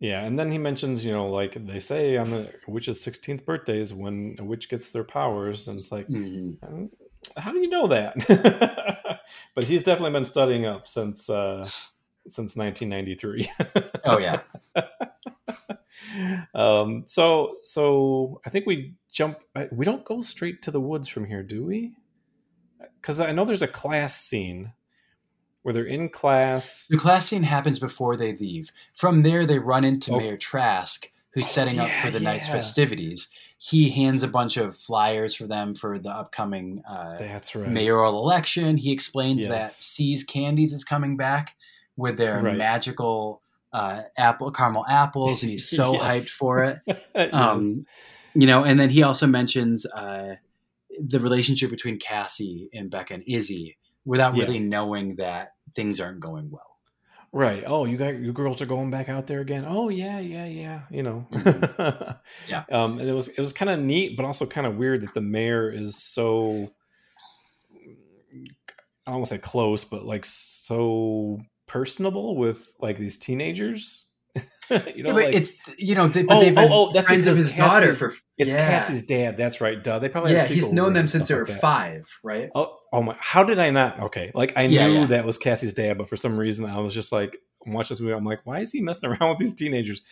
Yeah, and then he mentions, you know, like they say on the witch's 16th birthday is when a witch gets their powers, and it's like, Mhm. um, how do you know that? but he's definitely been studying up since uh, since 1993. Oh yeah, um, so so I think we jump. We don't go straight to the woods from here, do we? Because I know there's a class scene where they're in class. the class scene happens before they leave. From there, they run into Oh. Mayor Traske, who's Oh, setting up for the night's festivities. He hands a bunch of flyers for them for the upcoming uh, That's right. mayoral election. He explains that Yes. C's Candies is coming back with their Right. magical uh, apple caramel apples, and he's so Yes. hyped for it. Yes. Um, you know, and then he also mentions uh, the relationship between Cassie and Becca and Izzy without Yeah. really knowing that things aren't going well. Right. Oh, you got you girls are going back out there again. Oh yeah, yeah, yeah. You know. Mhm. Yeah. Um, and it was it was kind of neat, but also kind of weird that the mayor is so I don't want to say close, but like so personable with like these teenagers. you know, Yeah, but like, it's you know, they, but oh, they've been oh, oh, that's friends his daughter for it's yeah. Cassie's dad. That's right. Duh. They probably yeah. He's known them since they were like five, right? Oh, oh my! How did I not? Okay, like I Yeah, knew yeah. that was Cassie's dad, but for some reason I was just like, watch this movie. I'm like, why is he messing around with these teenagers?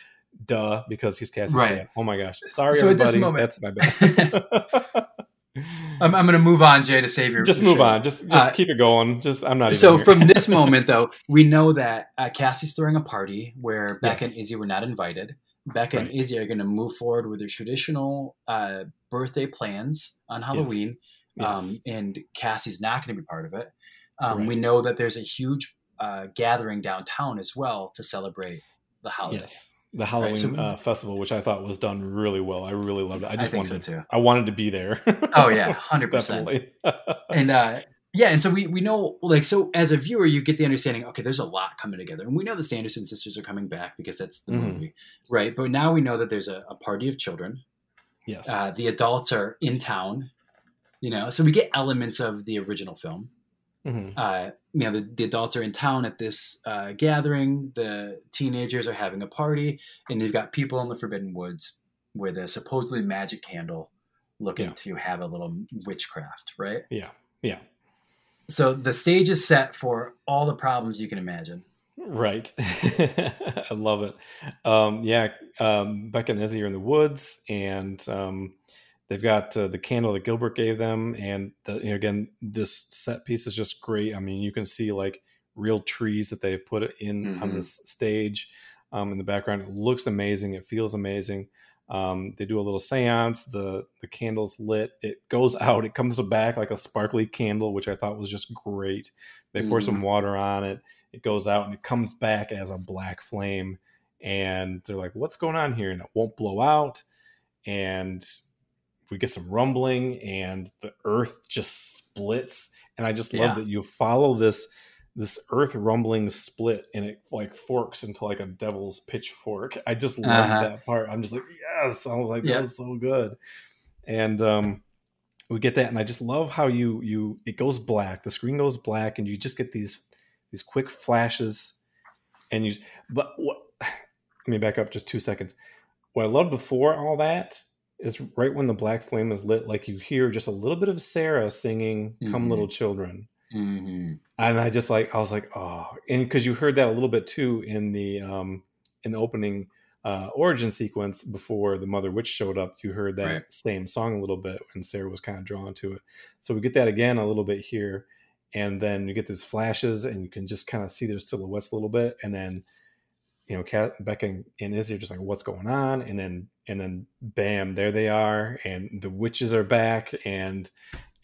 Duh, because he's Cassie's Right. dad. Oh my gosh! Sorry, So at this everybody. moment- That's my bad. I'm, I'm going to move on, Jay, to save your. just move show. on. Just just Uh, keep it going. Just I'm not. Even So from this moment, though, we know that uh, Cassie's throwing a party where Becca Yes. and Izzy were not invited. Becca and Izzy are going to move forward with their traditional uh, birthday plans on Halloween, Yes. Um, and Cassie's not going to be part of it. Um, Right. We know that there's a huge uh, gathering downtown as well to celebrate the holiday. yes, the Halloween so- uh, festival, which I thought was done really well. I really loved it. I just think so wanted too. I wanted to be there. Oh yeah, hundred percent. and uh yeah and so we we know like so as a viewer you get the understanding okay there's a lot coming together and we know the sanderson sisters are coming back because that's the Mhm. movie right but now we know that there's a, a party of children yes. uh, the adults are in town you know so we get elements of the original film Mhm. uh, you know the, the adults are in town at this uh, gathering the teenagers are having a party and you've got people in the forbidden woods with a supposedly magic candle looking Yeah. to have a little witchcraft right Yeah. Yeah. so the stage is set for all the problems you can imagine. Right. I love it. Um, yeah. Um, Becca and Izzy are in the woods, and um, they've got uh, the candle that Gilbert gave them. And the, you know, again, this set piece is just great. I mean, you can see like real trees that they've put in on Mhm. this stage um, in the background. It looks amazing. It feels amazing. Um, they do a little seance. The the candle's lit. It goes out. It comes back like a sparkly candle, which I thought was just great. They pour some water on it. It goes out and it comes back as a black flame. And they're like, "What's going on here?" And it won't blow out. And we get some rumbling, and the earth just splits. And I just love Yeah. that you follow this this earth rumbling split and it like forks into like a devil's pitchfork. I just love Uh-huh. that part. I'm just like, yes. I was like, Yeah. that was so good. And um we get that and I just love how you you it goes black. The screen goes black and you just get these these quick flashes and you but what let me back up just two seconds. What I loved before all that is right when the black flame is lit, like you hear just a little bit of Sarah singing "Come Mhm. Little Children," Mm-hmm. and I just like I was like, oh, and because you heard that a little bit too in the um in the opening uh origin sequence before the Mother Witch showed up, you heard that Right. same song a little bit, and Sarah was kind of drawn to it. So we get that again a little bit here, and then you get these flashes, and you can just kind of see their silhouettes a little bit, and then you know, Kat, Becca and, and Izzy are just like, what's going on? And then and then bam, there they are, and the witches are back, and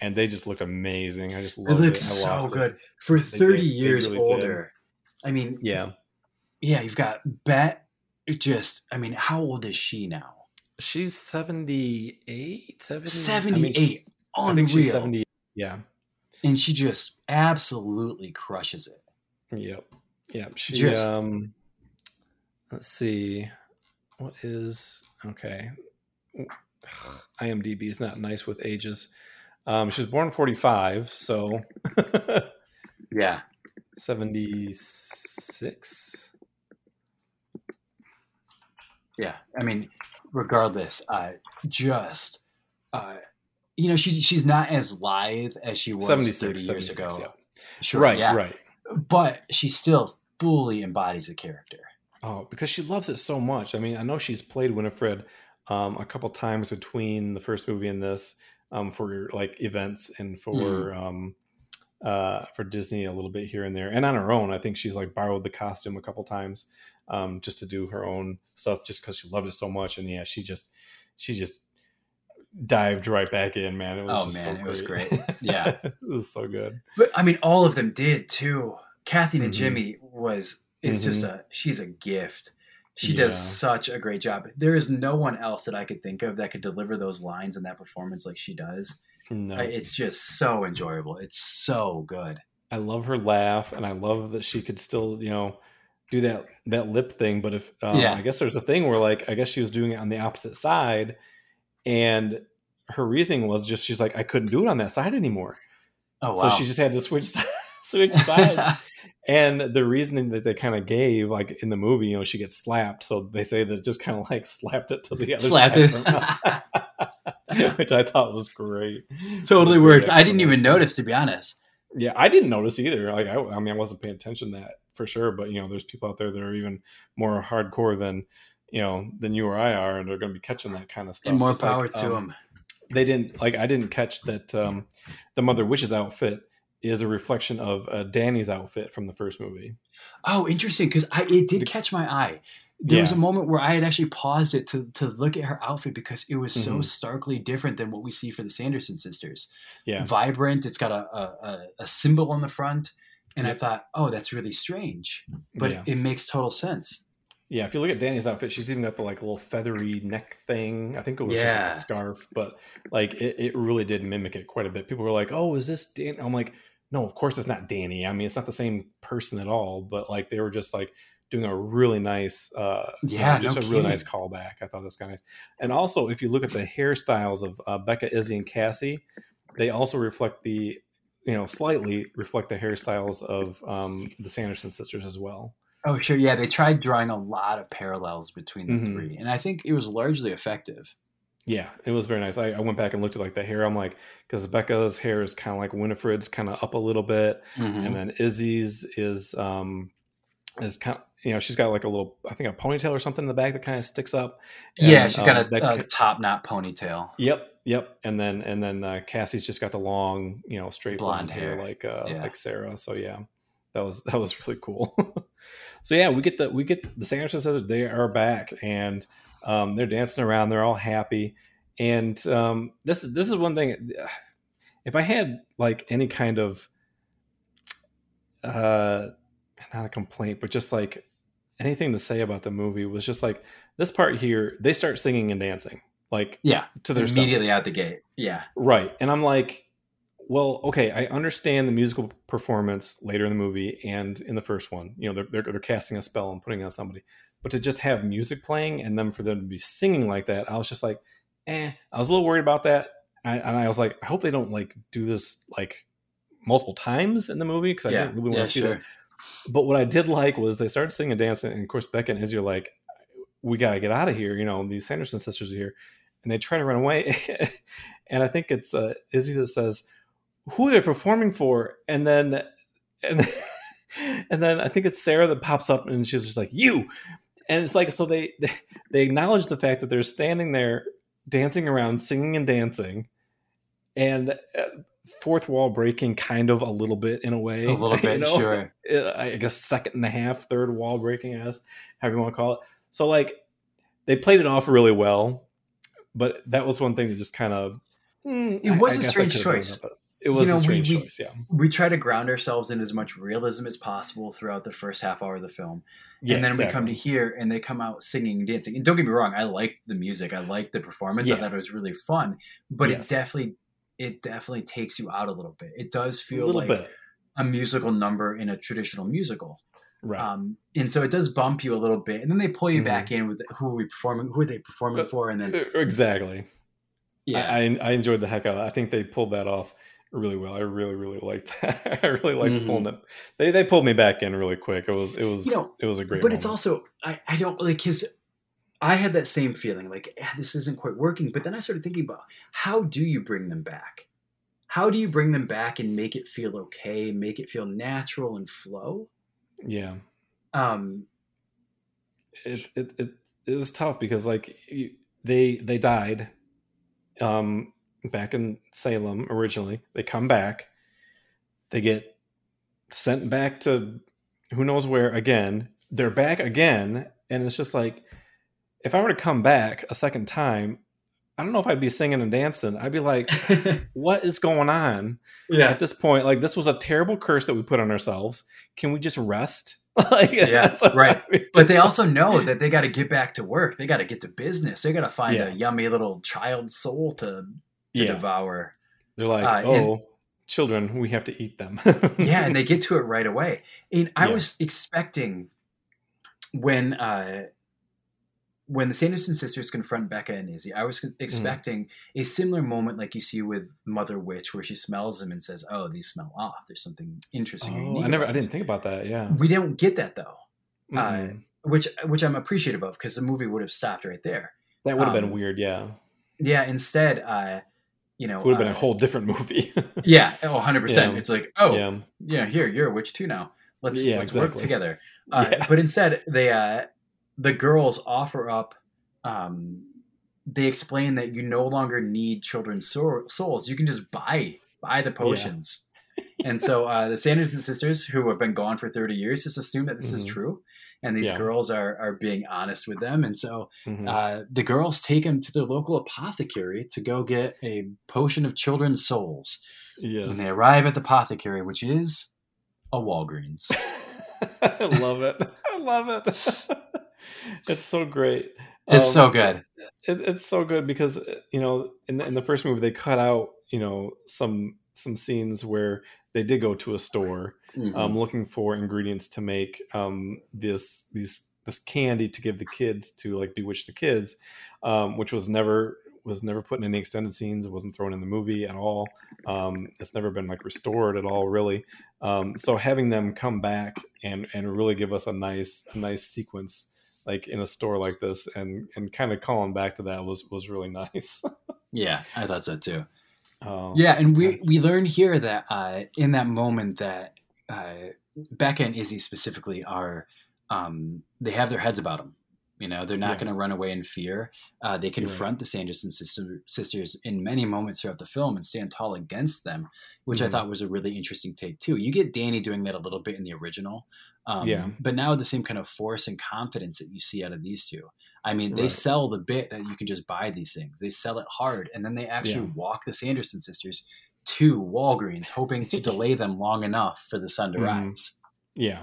and they just looked amazing. I just It love it. looks so lost it. good for did. thirty They years really did. older. I mean, Yeah, yeah, you've got Bette. It just, I mean, how old is she now? she's 78, 70, I mean, she- Seventy-eight. I think she's Unreal. Yeah. and she just absolutely crushes it. Yep. Yep. She Just- um let's see. What is okay. IMDb is not nice with ages. Um she was born 45, so Yeah, 76. yeah. I mean, regardless, uh, just, uh, you know, she she's not as lithe as she was 76, thirty years 76, ago. yeah. Sure, right, yeah. right. but she still fully embodies a character. Oh, because she loves it so much. I mean, I know she's played Winifred um, a couple times between the first movie and this um, for like events and for um, uh, for Disney a little bit here and there, and on her own. I think she's like borrowed the costume a couple times um, just to do her own stuff, just because she loved it so much. And yeah, she just she just dived right back in, man. It was Oh, man, so it was great. Yeah. it was so good. But I mean, all of them did too. Kathy and Mhm. Jimmy was is just Mm-hmm. a she's a gift. She does such a great job. There is no one else that I could think of that could deliver those lines and that performance like she does. No. It's just so enjoyable. It's so good. I love her laugh, and I love that she could still, you know, do that that lip thing. But if um, Yeah. I guess there's a thing where, like, I guess she was doing it on the opposite side, and her reasoning was just she's like, I couldn't do it on that side anymore, Oh wow. so she just had to switch switch sides. and the reasoning that they kind of gave, like in the movie, you know, she gets slapped, so they say that it just kind of like slapped it to the other Slapped side, it. which I thought was great. totally Great worked. I didn't even notice, to be honest. Yeah, I didn't notice either. Like, I, I mean, I wasn't paying attention to that for sure. But you know, there's people out there that are even more hardcore than you know than you or I are, and they're going to be catching that kind of stuff. And more Just like, power to um, them. They didn't like. I didn't catch that um, the Mother Witch's outfit is a reflection of uh, Dani's outfit from the first movie. Oh, interesting. Because I it did catch my eye. There was a moment where I had actually paused it to to look at her outfit because it was so Mhm. starkly different than what we see for the Sanderson sisters. Yeah, Vibrant. It's got a a, a, symbol on the front, and I thought, oh, that's really strange, but yeah, it makes total sense. Yeah, if you look at Dani's outfit, she's even got the like little feathery neck thing. I think it was Yeah. just like a scarf, but like it, it really did mimic it quite a bit. People were like, "Oh, is this Dan?" I'm like, "No, of course it's not Dani. I mean, it's not the same person at all." But like they were just like doing a really nice, uh, Yeah, just no a really nice callback. I thought that was kind of nice. And also, if you look at the hairstyles of uh, Becca, Izzy, and Cassie, they also reflect the, you know, slightly reflect the hairstyles of um, the Sanderson sisters as well. Oh, sure. Yeah, they tried drawing a lot of parallels between the Mhm. three, and I think it was largely effective. Yeah, it was very nice. I, I went back and looked at like the hair. I'm like, because Becca's hair is kind of like Winifred's, kind of up a little bit, Mhm. and then Izzy's is um is kind of, you know she's got like a little I think a ponytail or something in the back that kind of sticks up. yeah, And, she's got um, a, Becca- a top knot ponytail. Yep, yep. And then and then uh, Cassie's just got the long, you know, straight blonde, Blonde hair, hair. like uh, Yeah. like Sarah. So yeah, that was that was really cool. so yeah, we get the we get the Sanderson sisters. They are back and um, they're dancing around. They're all happy. And um, this this is one thing. If I had like any kind of uh, not a complaint, but just like anything to say about the movie was just like this part here. They start singing and dancing like Yeah, to their immediately out the gate. Yeah, Right. And I'm like, well, okay, I understand the musical performance later in the movie and in the first one. You know, they're, they're, they're casting a spell and putting it on somebody. But to just have music playing and then for them to be singing like that, I was just like, eh. I was a little worried about that. I, and I was like, I hope they don't like do this like multiple times in the movie because I yeah, didn't really want yeah, to see sure. that. But what I did like was they started singing and dancing. And of course, Becca and Izzy are like, we got to get out of here. You know, these Sanderson sisters are here. And they try to run away. and I think it's uh, Izzy that says, who are they performing for? And then, and then, and then I think it's Sarah that pops up and she's just like, you. And it's like, so they, they, they acknowledge the fact that they're standing there dancing around, singing and dancing. And uh, fourth wall breaking kind of a little bit in a way. A little you bit, know? sure. I guess second and a half, third wall breaking, I guess, however you want to call it. So like they played it off really well, but that was one thing that just kind of It was a strange choice. It was know, a strange we- choice, yeah. We try to ground ourselves in as much realism as possible throughout the first half hour of the film. Yeah and then we come to here and they come out singing and dancing. And don't get me wrong, I liked the music. I liked the performance. I thought it was really fun. But Yes. it definitely it definitely takes you out a little bit. It does feel little like bit, a musical number in a traditional musical. right? Um, and so it does bump you a little bit. And then they pull you Mhm. back in with who are we performing who are they performing Uh, for? And then exactly. yeah. I, I I enjoyed the heck out. of it. I think they pulled that off really well. I really really liked that. I really liked Mhm. pulling them. They they pulled me back in really quick. It was it was You know, it was a great. but it's also I, I don't like his I had that same feeling like "Ah, this isn't quite working. But then I started thinking about how do you bring them back? How do you bring them back and make it feel okay, make it feel natural and flow? yeah. Um, it it it, it was tough because like you, they they died um back in Salem originally. They come back. They get sent back to who knows where again. They're back again and it's just like if I were to come back a second time, I don't know if I'd be singing and dancing. I'd be like, what is going on? yeah, At this point, like this was a terrible curse that we put on ourselves. Can we just rest? like, Yeah, right. I mean. but they also know that they got to get back to work. They got to get to business. They got to find Yeah. a yummy little child soul to to Yeah. devour. They're like, Uh, oh, and- children, we have to eat them. yeah, and they get to it right away. And I Yeah. was expecting when uh when the Sanderson sisters confront Becca and Izzy, I was Mm-hmm. expecting a similar moment like you see with Mother Witch, where she smells them and says, "Oh, these smell off. There's something interesting." oh, I never, I didn't think about that. Yeah, We don't get that though, Mm-mm. which which I'm appreciative of because the movie would have stopped right there. that would have been um, weird. Yeah, Yeah, instead, uh, you know, it would have been uh, a whole different movie. yeah, oh, 100 percent. Yeah. It's like, oh, yeah, yeah, here you're a witch too now. Let's Yeah, let's work together. Uh, Yeah. But instead, they uh, the girls offer up. Um, they explain that you no longer need children's soul- souls. You can just buy buy the potions. and so uh, the Sanderson sisters, who have been gone for thirty years, just assume that this is Mhm. true, and these Yeah. girls are are being honest with them. And so Mhm. uh, the girls take him to their local apothecary to go get a potion of children's souls. yes. And they arrive at the apothecary, which is a Walgreens. I love it. I love it. it's so great. It's Um, so good. it, it's so good because you know in the, in the first movie they cut out you know some some scenes where they did go to a store Mhm. um, looking for ingredients to make um, this these this candy to give the kids to like bewitch the kids, um, which was never was never put in any extended scenes. It wasn't thrown in the movie at all. Um, it's never been like restored at all, really. Um, so having them come back and and really give us a nice a nice sequence like in a store like this and and kind of calling back to that was was really nice. yeah, I thought so too. Um, Yeah, and we we learn here that uh, in that moment that uh, Becca and Izzy specifically are um, they have their heads about them. You know, they're not Yeah. going to run away in fear. Uh, they confront the Sanderson sister, sisters in many moments throughout the film and stand tall against them, which I Mhm. thought was a really interesting take too. You get Dani doing that a little bit in the original, um, Yeah. but now the same kind of force and confidence that you see out of these two. I mean, they Right. sell the bit that you can just buy these things. They sell it hard, and then they actually Yeah. walk the Sanderson sisters to Walgreens, hoping to delay them long enough for the sun to Mhm. rise. Yeah,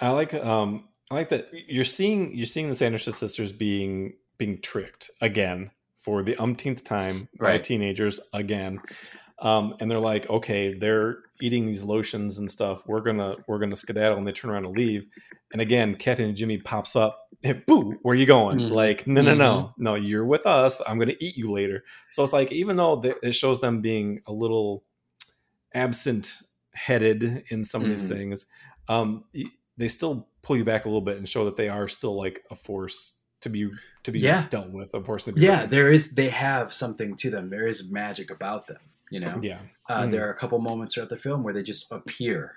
I like um I like that you're seeing you're seeing the Sanderson sisters being being tricked again for the umpteenth time by teenagers again, um, and they're like, okay, they're eating these lotions and stuff. We're gonna we're gonna skedaddle, and they turn around and leave. And again, Kathy Najimy pops up. Boo! Where you going? Mhm. Like, no, no, no, Mm-hmm. no. You're with us. I'm gonna eat you later. So it's like, even though th- it shows them being a little absent headed in some of these Mhm. things, um, they still pull you back a little bit and show that they are still like a force to be to be Yeah. dealt with, a force to Yeah, reckoned there is. They have something to them. There is magic about them. You know, yeah, uh, Mhm. there are a couple moments throughout the film where they just appear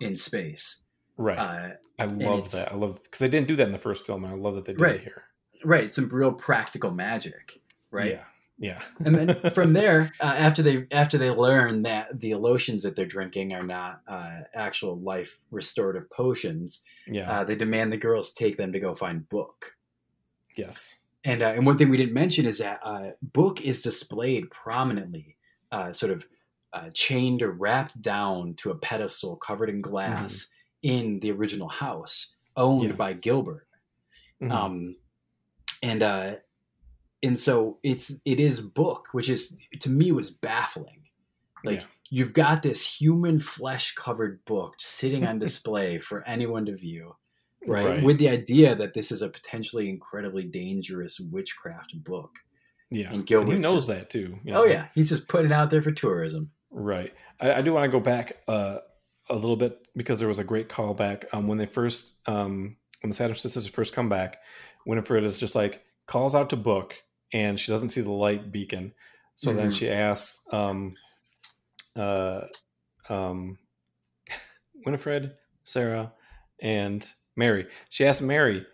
in space. Right. Uh, I love that. I love because they didn't do that in the first film. and I love that they did Right. it here. right, some real practical magic. Right. Yeah. Yeah. and then from there, uh, after they after they learn that the lotions that they're drinking are not uh, actual life restorative potions, yeah. uh, they demand the girls take them to go find Book. yes. And uh, and one thing we didn't mention is that uh, Book is displayed prominently, uh, sort of uh, chained or wrapped down to a pedestal covered in glass in the original house owned Mm-hmm. Yeah. by Gilbert. Mhm. um and uh and so it's it is book which is to me was baffling like Yeah. you've got this human flesh covered book sitting on display for anyone to view right? Right. with the idea that this is a potentially incredibly dangerous witchcraft book yeah. and And he knows just- that too. you oh yeah he's just putting it out there for tourism Right. I, I do want to go back uh, a little bit because there was a great callback um, when they first, um, when the Sanderson sisters first come back. Winifred is just like calls out to Book, and she doesn't see the light beacon. So then Mhm. she asks, um, uh, um, Winifred, Sarah, and Mary. She asks Mary,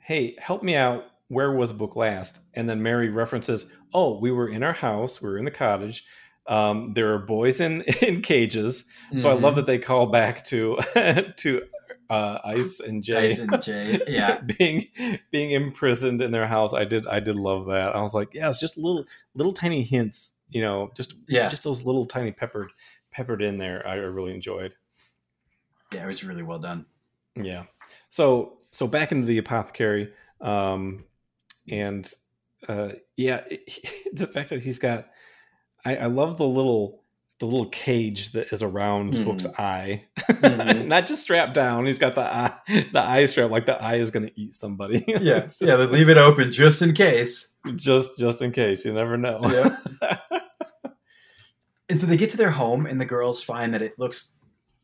"Hey, help me out. Where was Book last?" And then Mary references, "Oh, we were in our house. We were in the cottage." Um, there are boys in in cages, so I Mhm. love that they call back to to uh, Ice and Jay Ice and Jay, yeah. being being imprisoned in their house. I did I did love that. I was like, yeah, it's just little little tiny hints, you know, just Yeah. just those little tiny peppered peppered in there. I really enjoyed. yeah it was really well done Yeah. So so back into the apothecary, um, and uh, yeah, the fact that he's got, I, I love the little the little cage that is around Mhm. Book's eye, Mhm. not just strapped down. He's got the eye the eye strap like the eye is going to eat somebody. yeah It's yeah they leave it open just in case just just in case. You never know. Yeah. And so they get to their home, and the girls find that it looks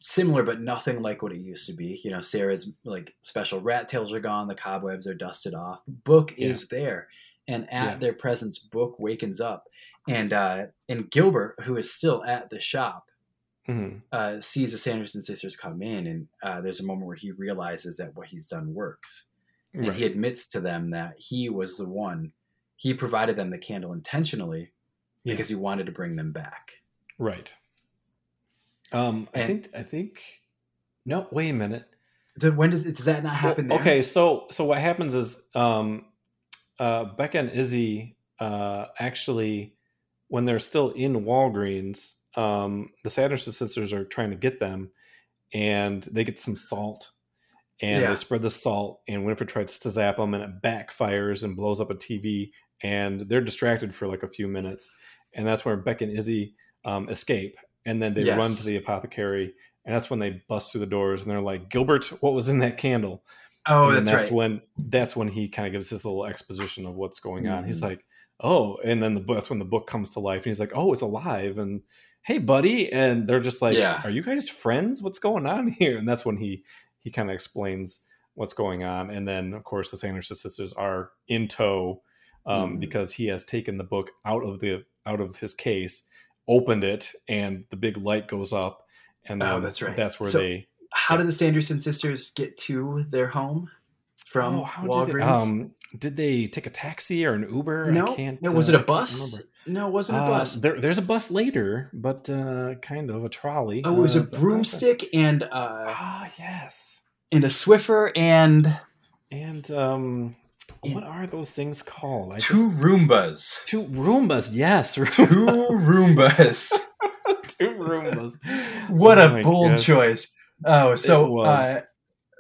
similar, but nothing like what it used to be. You know, Sarah's like special rat tails are gone, the cobwebs are dusted off. Book Yeah. is there, and at Yeah. their presence, Book wakens up, and uh, and Gilbert, who is still at the shop, Mhm. uh, sees the Sanderson sisters come in, and uh, there's a moment where he realizes that what he's done works, and Right. he admits to them that he was the one. He provided them the candle intentionally Yeah. because he wanted to bring them back. Right. Um, I And- think I think. No, wait a minute. So when does does that not happen? Well, okay, so so what happens is um, uh, Becca and Izzy uh, actually, when they're still in Walgreens, um, the Sanderson sisters are trying to get them, and they get some salt, and Yeah. they spread the salt. And Winifred tries to zap them, and it backfires and blows up a TV. And they're distracted for like a few minutes, and that's where Beck and Izzy um, escape. And then they Yes. run to the apothecary, and that's when they bust through the doors, and they're like, "Gilbert, what was in that candle?" Oh, and that's, that's right. when that's when he kind of gives his little exposition of what's going on. He's Mhm. like, "Oh," and then the book, that's when the book comes to life, and he's like, "Oh, it's alive!" And hey, buddy, and they're just like, Yeah. "Are you guys friends? What's going on here?" And that's when he he kind of explains what's going on, and then of course the Sanderson sisters are in tow um, Mhm. because he has taken the book out of the out of his case, opened it, and the big light goes up, and Oh, that's right. That's where So- they How did the Sanderson sisters get to their home from Oh, how did Walgreens? they, um, did they take a taxi or an Uber? no, I can't. no, was uh, it a can't bus? No, it wasn't a Uh, bus. there, there's a bus later, but uh, kind of a trolley. oh, it was Uh, a but- broomstick and uh, Ah, yes. and a Swiffer and And um, what are those things called? I two just- Roombas. two Roombas. Yes, Two Roombas. Roombas. two Roombas. what Oh a bold gosh. choice. Oh, so it was. uh,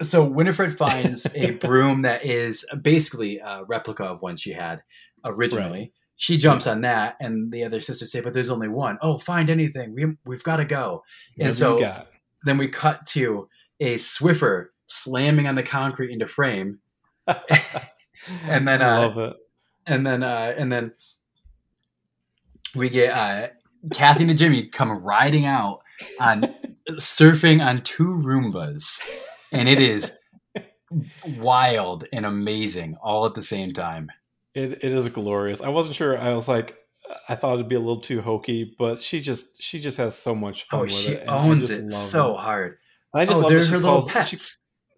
so Winifred finds a broom that is basically a replica of one she had originally. Right. She jumps on that, and the other sisters say, "But there's only one. Oh, find anything. We we've got to go." And so then we cut to a Swiffer slamming on the concrete into frame, and then I uh, love it. and then uh, and then we get uh, Kathy Najimy come riding out on surfing on two Roombas, and it is wild and amazing all at the same time. It it is glorious. I wasn't sure. I was like, I thought it'd be a little too hokey, but she just she just has so much fun Oh, with she it. owns it so it. hard. And I just oh, love that she her little pets. She,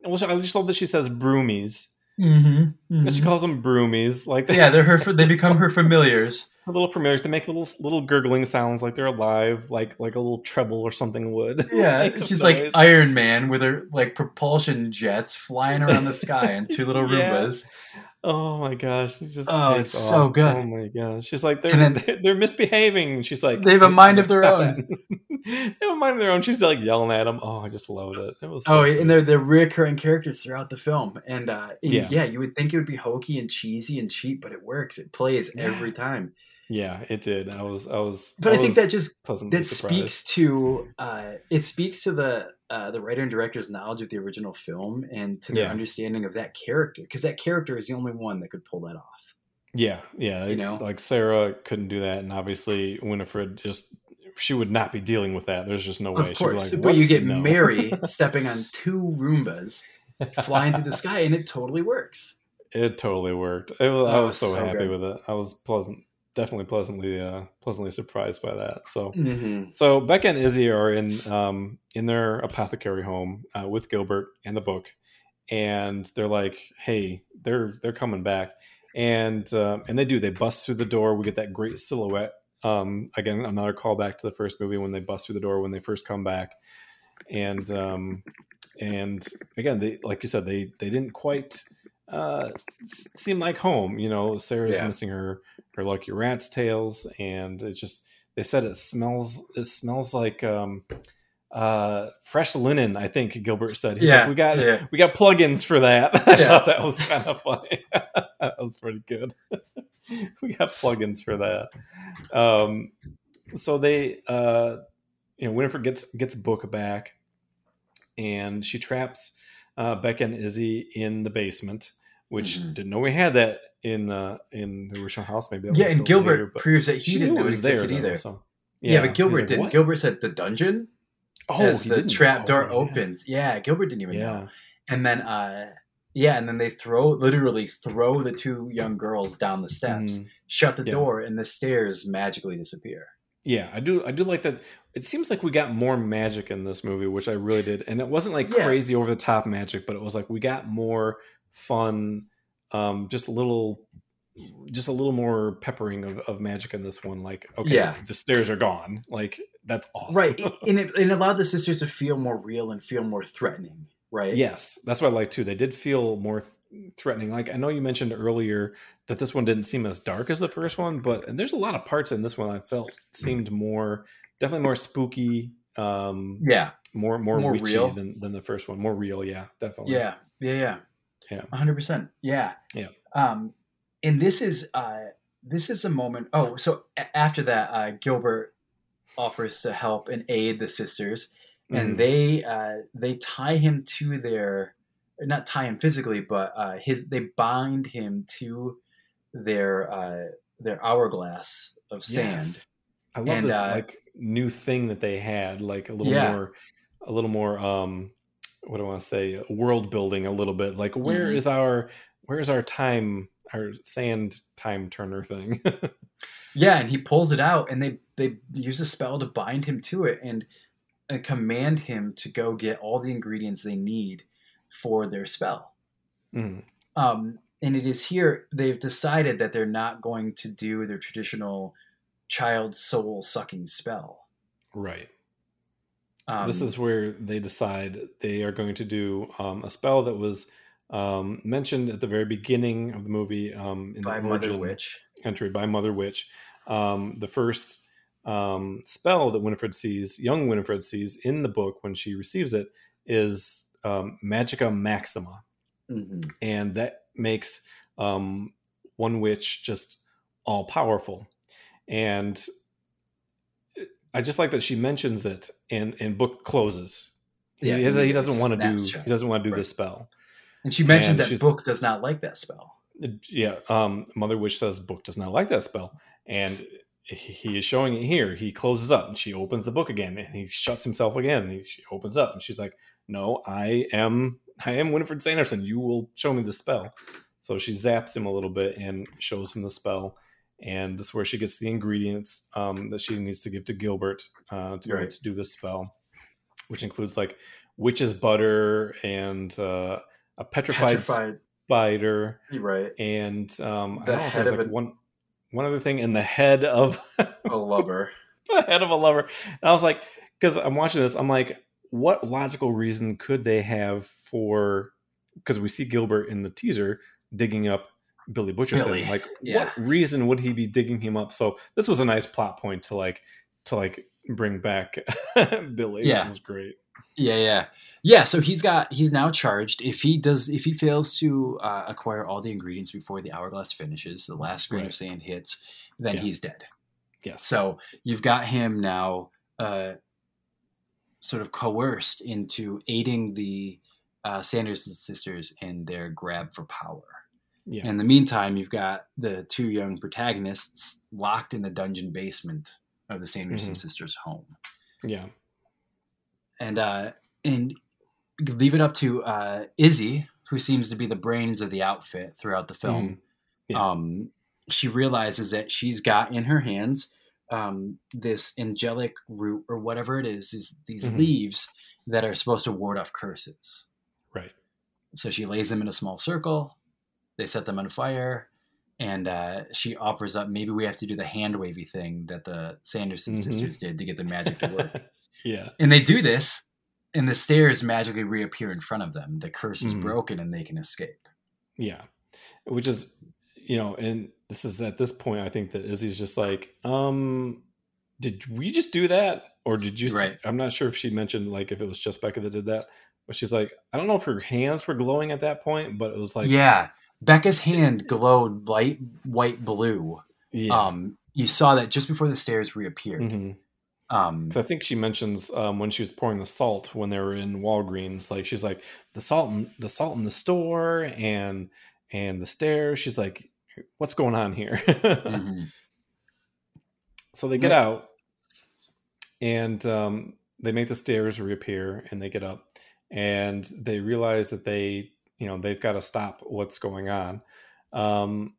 well, I just love that she says broomies. mm-hmm. That she calls them broomies. Like yeah, they're her. They become her familiars. Little familiars. They make little little gurgling sounds like they're alive, like like a little treble or something would. Yeah, she's like noise. Iron Man with her like propulsion jets flying around the sky and two little Yeah. Roombas. Oh my gosh, she's just Oh, it's so good. Oh my gosh, she's like they're And they're, they're misbehaving. She's like They have a mind of their own." they have a mind of their own. She's like yelling at them. Oh, I just loved it. It was Oh, and they're they're recurring characters throughout the film, and uh, and Yeah. yeah. you would think it would be hokey and cheesy and cheap, but it works. It plays Yeah. every time. Yeah, it did. I was I was. But I, think that just that speaks to uh, it speaks to the uh, the writer and director's knowledge of the original film and to their Yeah. understanding of that character, because that character is the only one that could pull that off. Yeah, yeah. You know? like Sarah couldn't do that, and obviously Winifred just she would not be dealing with that. There's just no way. Of course, like, but you get No." Mary stepping on two Roombas flying through the sky, and it totally works. It totally worked. It was, I Oh, was so, so happy good. with it. I was pleasant, definitely pleasantly, uh, pleasantly surprised by that. So, Mm-hmm. so Becca and Izzy are in, um, in their apothecary home uh, with Gilbert and the book, and they're like, "Hey, they're they're coming back," and um, and they do. They bust through the door. We get that great silhouette. Um, again, another callback to the first movie when they bust through the door when they first come back, and um, and again, they like you said, they they didn't quite uh, seem like home. You know, Sarah's Yeah. missing her her lucky rat's tails, and it just they said it smells it smells like um, uh, fresh linen. I think Gilbert said. He's Yeah, like, we got yeah. we got plugins for that. I Yeah. thought that was kind of funny. that was pretty good. we got plugins for that. Um, so they, uh, you know, Winifred gets gets book back, and she traps uh, Becca and Izzy in the basement, which Mhm. didn't know we had that in uh, in the original house. Maybe that Yeah, and Gilbert later, proves that he didn't know it existed though, either. so- Yeah, but Gilbert like, didn't. "What?" Gilbert said the dungeon oh, as the trap Oh, door yeah. opens. Yeah, Gilbert didn't even know. Yeah, And then, uh, yeah, and then they throw literally throw the two young girls down the steps, Mhm. shut the Yeah. door, and the stairs magically disappear. Yeah, I do. I do like that. It seems like we got more magic in this movie, which I really did, and it wasn't like Yeah. crazy over the top magic, but it was like we got more fun, um, just a little, just a little more peppering of, of magic in this one. Like, okay, Yeah. the stairs are gone. Like that's awesome. Right, and it, and it allowed the sisters to feel more real and feel more threatening. Right. Yes, that's what I like too. They did feel more th- threatening. Like I know you mentioned earlier that this one didn't seem as dark as the first one, but and there's a lot of parts in this one I felt seemed more, definitely more spooky. um, Yeah, more more, More witchy real. than than the first one. More real, yeah, definitely. yeah, yeah, yeah, Yeah. hundred percent. Yeah, Yeah. Um, and this is uh, this is a moment. Oh, so a- after that, uh, Gilbert offers to help and aid the sisters, and Mhm. they uh, they tie him to their not tie him physically, but uh, his they bind him to their uh, their hourglass of sand. Yes. I love And, this uh, like new thing that they had, like a little Yeah. more, a little more. um What do I want to say? World building a little bit. Like, where Mhm. is our, where is our time, our sand time turner thing? Yeah, and he pulls it out, and they they use a spell to bind him to it and, and command him to go get all the ingredients they need for their spell. Mhm. Um, and it is here they've decided that they're not going to do their traditional child soul sucking spell. Right. Um, this is where they decide they are going to do um, a spell that was um, mentioned at the very beginning of the movie um, in by the Mother Witch. entry by Mother Witch. Um, the first um, spell that Winifred sees, young Winifred sees in the book when she receives it, is um, Magica Maxima, Mhm. and that makes um, one witch just all powerful. And I just like that she mentions it, and and book closes. He, Yeah, he doesn't- he doesn't want to do. He doesn't want to do Right. this spell. And she mentions And that book does not like that spell. yeah um mother witch says book does not like that spell and he- he is showing it here he closes up and she opens the book again and he shuts himself again and he, she opens up and she's like no i am i am winifred sanderson you will show me the spell so she zaps him a little bit and shows him the spell and this is where she gets the ingredients um, that she needs to give to gilbert uh, to Right. to do this spell which includes like witch's butter and uh, a petrified, Petrified, spider right? and um, I don't know if there's like a- one one other thing, and the head of A lover. the head of a lover. And I was like, because I'm watching this, I'm like, what logical reason could they have for? Because we see Gilbert in the teaser digging up Billy Butcherson. Billy, Like, yeah. what reason would he be digging him up? So this was a nice plot point to like to like bring back Billy. Yeah. it was great. Yeah, yeah, yeah. So he's got he's now charged. If he does, if he fails to uh, acquire all the ingredients before the hourglass finishes, the last grain Right. of sand hits, then Yeah. he's dead. Yeah. So you've got him now, uh, sort of coerced into aiding the uh, Sanderson sisters in their grab for power. yeah. In the meantime, you've got the two young protagonists locked in the dungeon basement of the Sanderson Mhm. sisters' home yeah. and uh, and leave it up to uh, Izzy, who seems to be the brains of the outfit throughout the film. Mhm. Yeah. Um, she realizes that she's got in her hands um, this angelic root or whatever it is, is these Mhm. leaves that are supposed to ward off curses. Right. So she lays them in a small circle. They set them on fire. And uh, she offers up maybe we have to do the hand wavy thing that the Sanderson Mhm. sisters did to get the magic to work. Yeah. And they do this, and the stairs magically reappear in front of them. The curse is Mhm. broken, and they can escape. Yeah. Which is, you know, and this is at this point, I think that Izzy's just like, um, did we just do that? Or did you, Right. I'm not sure if she mentioned like if it was just Becca that did that, but she's like, I don't know if her hands were glowing at that point, but it was like, yeah, Becca's hand glowed light white blue. yeah. Um, you saw that just before the stairs reappeared. Mhm. Um, I think she mentions um, when she was pouring the salt when they were in Walgreens, like she's like the salt, in, the salt in the store and and the stairs. She's like, what's going on here? mhm. So they get Yeah. out and um, they make the stairs reappear and they get up and they realize that they, you know, they've got to stop what's going on. Um,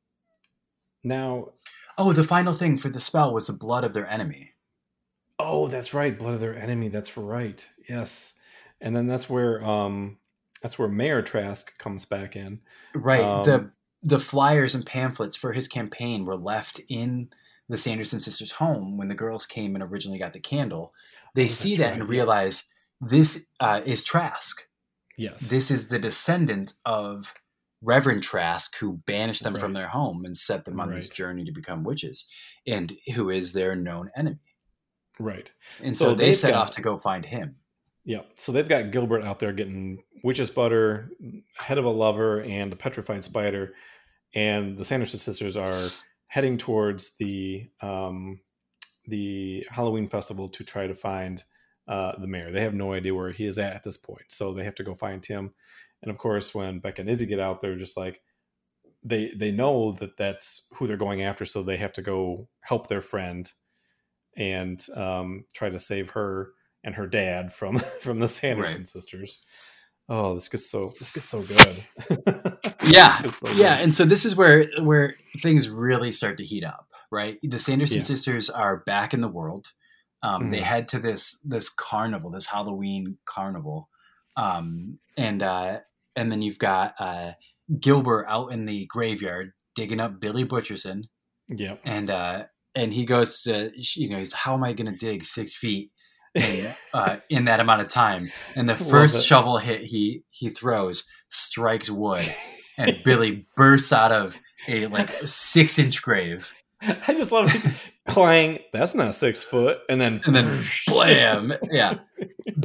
now, Oh, the final thing for the spell was the blood of their enemy. oh, that's right, blood of their enemy. That's right. Yes, and then that's where um, that's where Mayor Trask comes back in. Right. Um, the flyers and pamphlets for his campaign were left in the Sanderson sisters' home when the girls came and originally got the candle. They Oh, see that right, and realize this uh, is Trask. Yes, This is the descendant of Reverend Trask, who banished them from their home and set them on this journey to become witches, and who is their known enemy. Right. and So so, they set got- off to go find him. Yeah. So they've got Gilbert out there getting witch's butter, head of a lover, and a petrified spider, and the Sanderson sisters are heading towards the um, the Halloween festival to try to find uh, the mayor. They have no idea where he is at at this point, so they have to go find him. And of course, when Beck and Izzy get out, they're just like they they know that that's who they're going after, so they have to go help their friend and um, try to save her and her dad from from the Sanderson Right. sisters. Oh, this gets so this gets so good. Yeah, so yeah, good. and so this is where where things really start to heat up, right? The Sanderson Yeah. sisters are back in the world. Um, They Mhm. head to this this carnival, this Halloween carnival, um, and uh, and then you've got uh, Gilbert out in the graveyard digging up Billy Butcherson, Yep. and uh, and he goes to you know he's how am I going to dig six feet in, uh, in that amount of time? And the first shovel hit he he throws strikes wood, and Billy bursts out of a like six inch grave, I just love it. clang. That's not six foot, and then and then blam, yeah.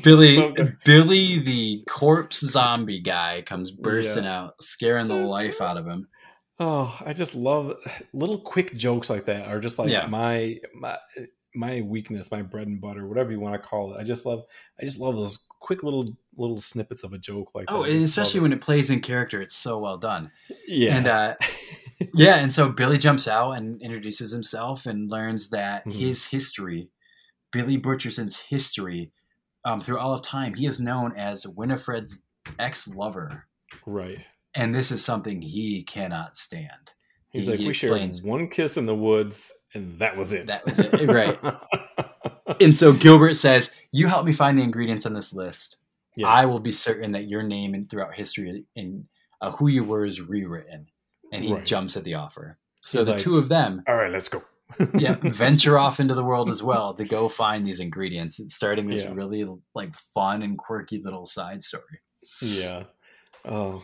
Billy. Billy, the corpse zombie guy, comes bursting out, scaring the life out of him. Oh, I just love little quick jokes like that. Are just like Yeah. my my my weakness, my bread and butter, whatever you want to call it. I just love I just love those quick little little snippets of a joke like Oh, and especially when it plays in character, it's so well done. yeah, And uh, yeah, and so Billy jumps out and introduces himself and learns that Mhm. his history, Billy Butcherson's history, um, through all of time, he is known as Winifred's ex-lover, right. and this is something he cannot stand. He's He- like, he we explains- shared one kiss in the woods, and that was it. That was it, right. And so Gilbert says, "You help me find the ingredients on this list. Yeah. I will be certain that your name and throughout history and uh, who you were is rewritten." And he Right. jumps at the offer. So He's the like- two of them All right, let's go. yeah, venture off into the world as well to go find these ingredients, starting this Yeah. really like fun and quirky little side story. yeah. Oh,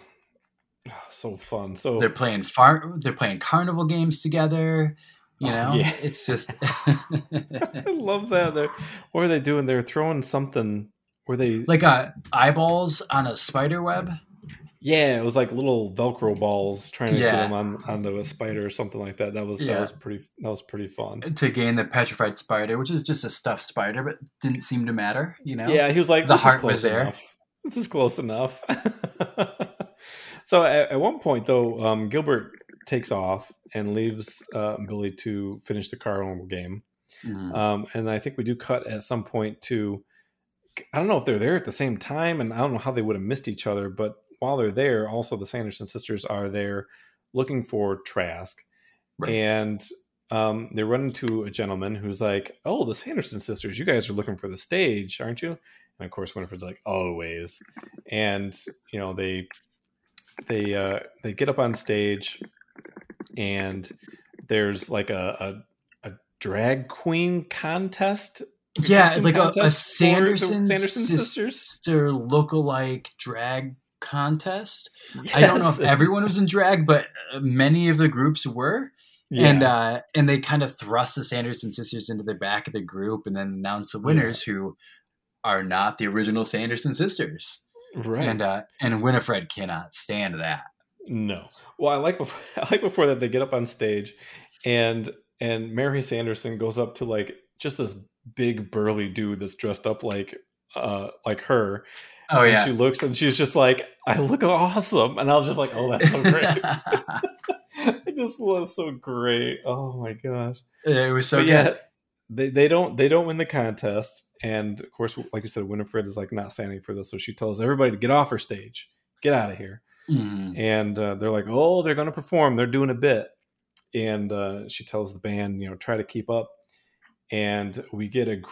so fun. So They're playing far, they're playing carnival games together. You Oh, know, yeah. it's just I love that. They're, what are they doing? They're throwing something. Were they like uh, eyeballs on a spider web. Yeah, it was like little Velcro balls trying to get them on onto a spider or something like that. That was that Yeah. was pretty that was pretty fun. to gain the petrified spider, which is just a stuffed spider, but didn't seem to matter. You know, Yeah, he was like, The heart was there. enough. This is close enough." so at, at one point, though, um, Gilbert takes off and leaves uh, Billy to finish the carnival game. Mhm. Um, and I think we do cut at some point to. I don't know if they're there at the same time, and I don't know how they would have missed each other. But while they're there, also the Sanderson sisters are there looking for Trask, Right. and um, they run into a gentleman who's like, "Oh, the Sanderson sisters, you guys are looking for the stage, aren't you?" And of course, Winifred's like, "Always," and you know they they uh, they get up on stage, and there's like a a, a drag queen contest yeah, like a, a contest for the Sanderson, Sanderson sister sisters? look-alike drag contest. I don't know if everyone was in drag, but uh, many of the groups were. Yeah. And uh, and they kind of thrust the Sanderson sisters into the back of the group, and then announce the winners who are not the original Sanderson sisters. Right. And uh, and Winifred cannot stand that. No. Well, I like before, I like before that they get up on stage, and and Mary Sanderson goes up to like just this big burly dude that's dressed up like uh like her. Oh and yeah, she looks and she's just like, I look awesome, and I was just like, oh, that's so great. I just was so great. Oh my gosh. it was so but good. yeah, they they don't they don't win the contest, and of course, like you said, Winifred is like not standing for this, so she tells everybody to get off her stage, get out of here. Mhm. and uh, they're like, "Oh, they're going to perform. They're doing a bit." And uh, she tells the band, you know, try to keep up. And we get a gr-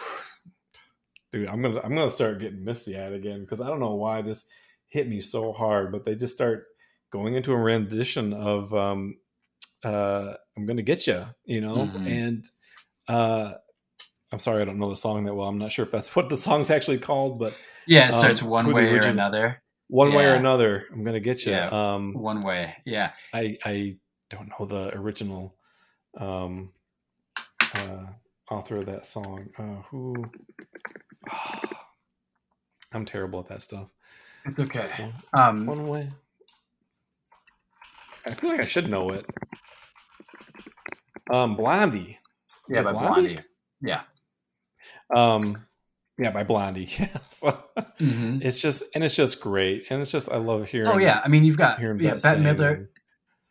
dude. I'm gonna I'm gonna start getting misty eyed again because I don't know why this hit me so hard, but they just start going into a rendition of um, uh, "I'm gonna get you," you know, Mhm. and uh, I'm sorry, I don't know the song that well. I'm not sure if that's what the song's actually called, but Yeah, it Um, starts one way or another. one way or another, I'm gonna get you. Yeah. Um, One way. Yeah. I I don't know the original um uh author of that song. Uh, who? I'm terrible at that stuff. It's okay. Um, One way. I feel like I should know it. Um, Blondie. yeah, it by Blondie? Blondie. Yeah. Um, yeah, by Blondie. Yeah. So Mhm. it's just and it's just great, and it's just I love hearing. Oh yeah, I mean you've got hearing yeah, Bette Midler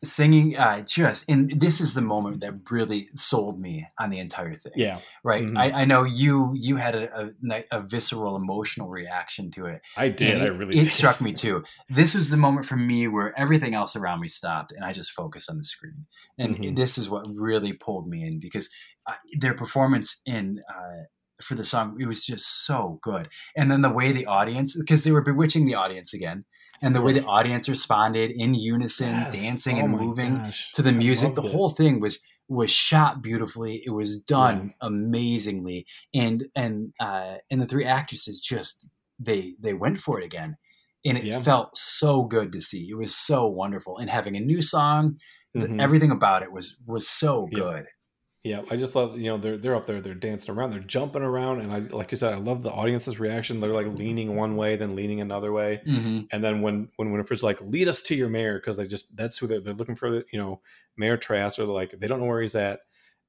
singing. Uh, just and this is the moment that really sold me on the entire thing. Yeah, right. Mhm. I, I know you you had a, a, a visceral emotional reaction to it. I did. And I really it did. struck me too. This was the moment for me where everything else around me stopped and I just focused on the screen. And Mhm. this is what really pulled me in because uh, their performance in uh, for the song it was just so good. And then the way the audience because they were bewitching the audience again, and the way the audience responded in unison, Yes. dancing Oh and moving gosh. to the music. The it. whole thing was was shot beautifully. It was done amazingly, and and uh, and the three actresses just they they went for it again, and it Yeah. felt so good to see. It was so wonderful, and having a new song, Mhm. everything about it was was so good. Yeah, I just love you know they're they're up there, they're dancing around, they're jumping around, and I like you said, I love the audience's reaction. They're like leaning one way, then leaning another way, Mm-hmm. and then when when Winifred's like, "Lead us to your mayor," because they just that's who they're, they're looking for. You know, Mayor Trask, or like they don't know where he's at.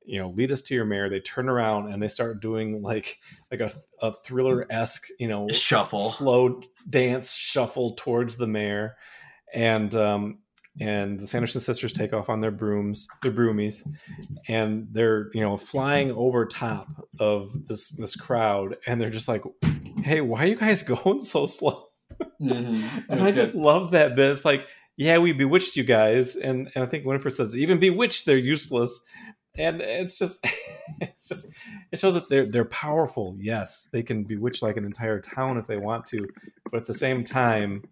You know, lead us to your mayor. They turn around and they start doing like like a a thriller esque you know Shuffle. slow dance shuffle towards the mayor, and um and the Sanderson sisters take off on their brooms, their broomies, and they're you know flying over top of this this crowd, and they're just like, "Hey, why are you guys going so slow?" Mm-hmm. And I just love that bit. It's like, yeah, we bewitched you guys, and and I think Winifred says, even bewitched, they're useless, and it's just, it's just, it shows that they're they're powerful. Yes, they can bewitch like an entire town if they want to, but at the same time,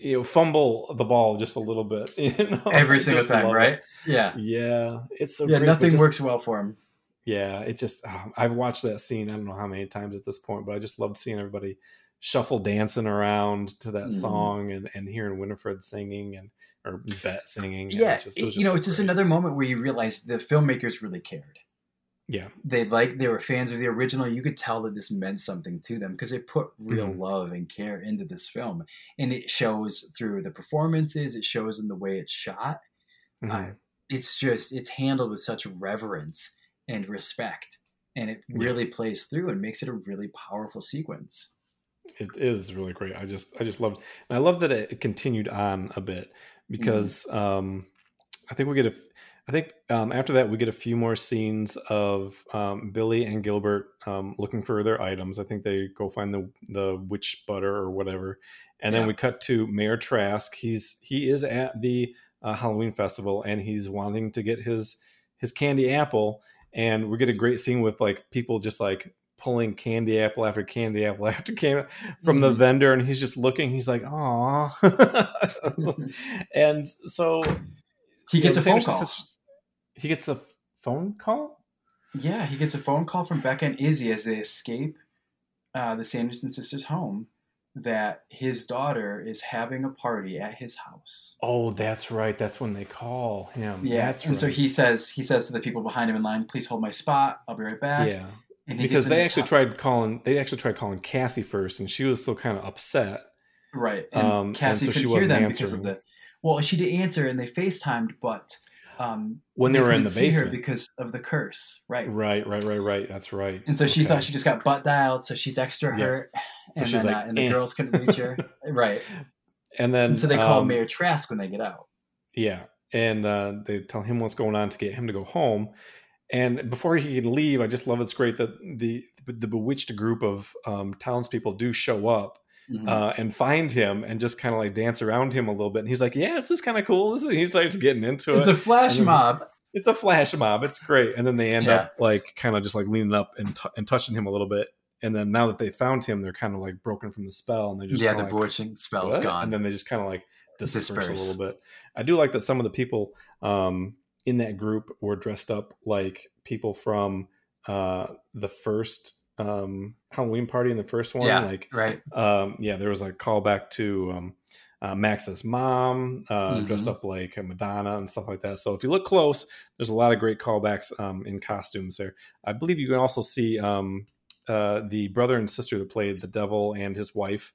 you know, fumble the ball just a little bit. You know, every single time, right? it. Yeah. Yeah, it's so yeah, great, nothing just- works well for him. yeah, it just oh, I've watched that scene I don't know how many times at this point, but I just loved seeing everybody shuffle dancing around to that Mhm. song and, and hearing Winifred singing and or Bette singing. Yeah, it's just- it you know, so it's just another moment where you realize the filmmakers really cared. Yeah, they like they were fans of the original you could tell that this meant something to them because they put real Mhm. love and care into this film and it shows through the performances it shows in the way it's shot Mhm. Uh, it's just it's handled with such reverence and respect and it Yeah. really plays through and makes it a really powerful sequence it is really great. I just I just loved and I love that it continued on a bit because um I think we get a I think um, after that we get a few more scenes of um, Billy and Gilbert um, looking for their items. I think they go find the the witch butter or whatever, and then we cut to Mayor Trask. He's he is at the uh, Halloween festival and he's wanting to get his his candy apple, and we get a great scene with like people just like pulling candy apple after candy apple after candy from the Mhm. vendor, and he's just looking. He's like, "Aw," and so he gets a phone call sisters- he gets a phone call. yeah he gets a phone call from becca and izzy as they escape uh, the sanderson sisters home that his daughter is having a party at his house Oh, that's right. That's when they call him. Yeah, that's and right. so he says he says to the people behind him in line, "Please hold my spot. I'll be right back." yeah, and because they actually tried calling. They actually tried calling Cassie first, and she was still kind of upset. right, and um, and Cassie so she couldn't hear wasn't them because of the. Well, she did answer, and they FaceTimed, but um, When they were in the see her basement. because of the curse, right? Right, right, right, right. That's right. And so she thought she just got butt dialed, so she's extra Yeah. hurt, So and she's like, uh, and the "Eh." girls couldn't reach her, right? and then And so they call um, Mayor Trask when they get out. Yeah, and uh, they tell him what's going on to get him to go home. And before he can leave, I just love it's great that the the bewitched group of um, townspeople do show up Mhm. uh, and find him and just kind of like dance around him a little bit. And he's like, "Yeah, this is kind of cool." This is, he starts getting into it's it. It's a flash then- mob. it's a flash mob. It's great. And then they end Yeah. up like kind of just like leaning up and, t- and touching him a little bit. And then now that they found him, they're kind of like broken from the spell, and they just yeah, the like, bewitching spell's "What?" gone. and then they just kind of like disperse, a little bit. I do like that some of the people um, in that group were dressed up like people from uh, the first um, Halloween party in the first one. yeah, Like, right. um, yeah, there was a callback to um, uh, Max's mom, uh, Mhm. dressed up like Madonna and stuff like that. So if you look close, there's a lot of great callbacks um, in costumes there. I believe you can also see um, uh, the brother and sister that played the devil and his wife.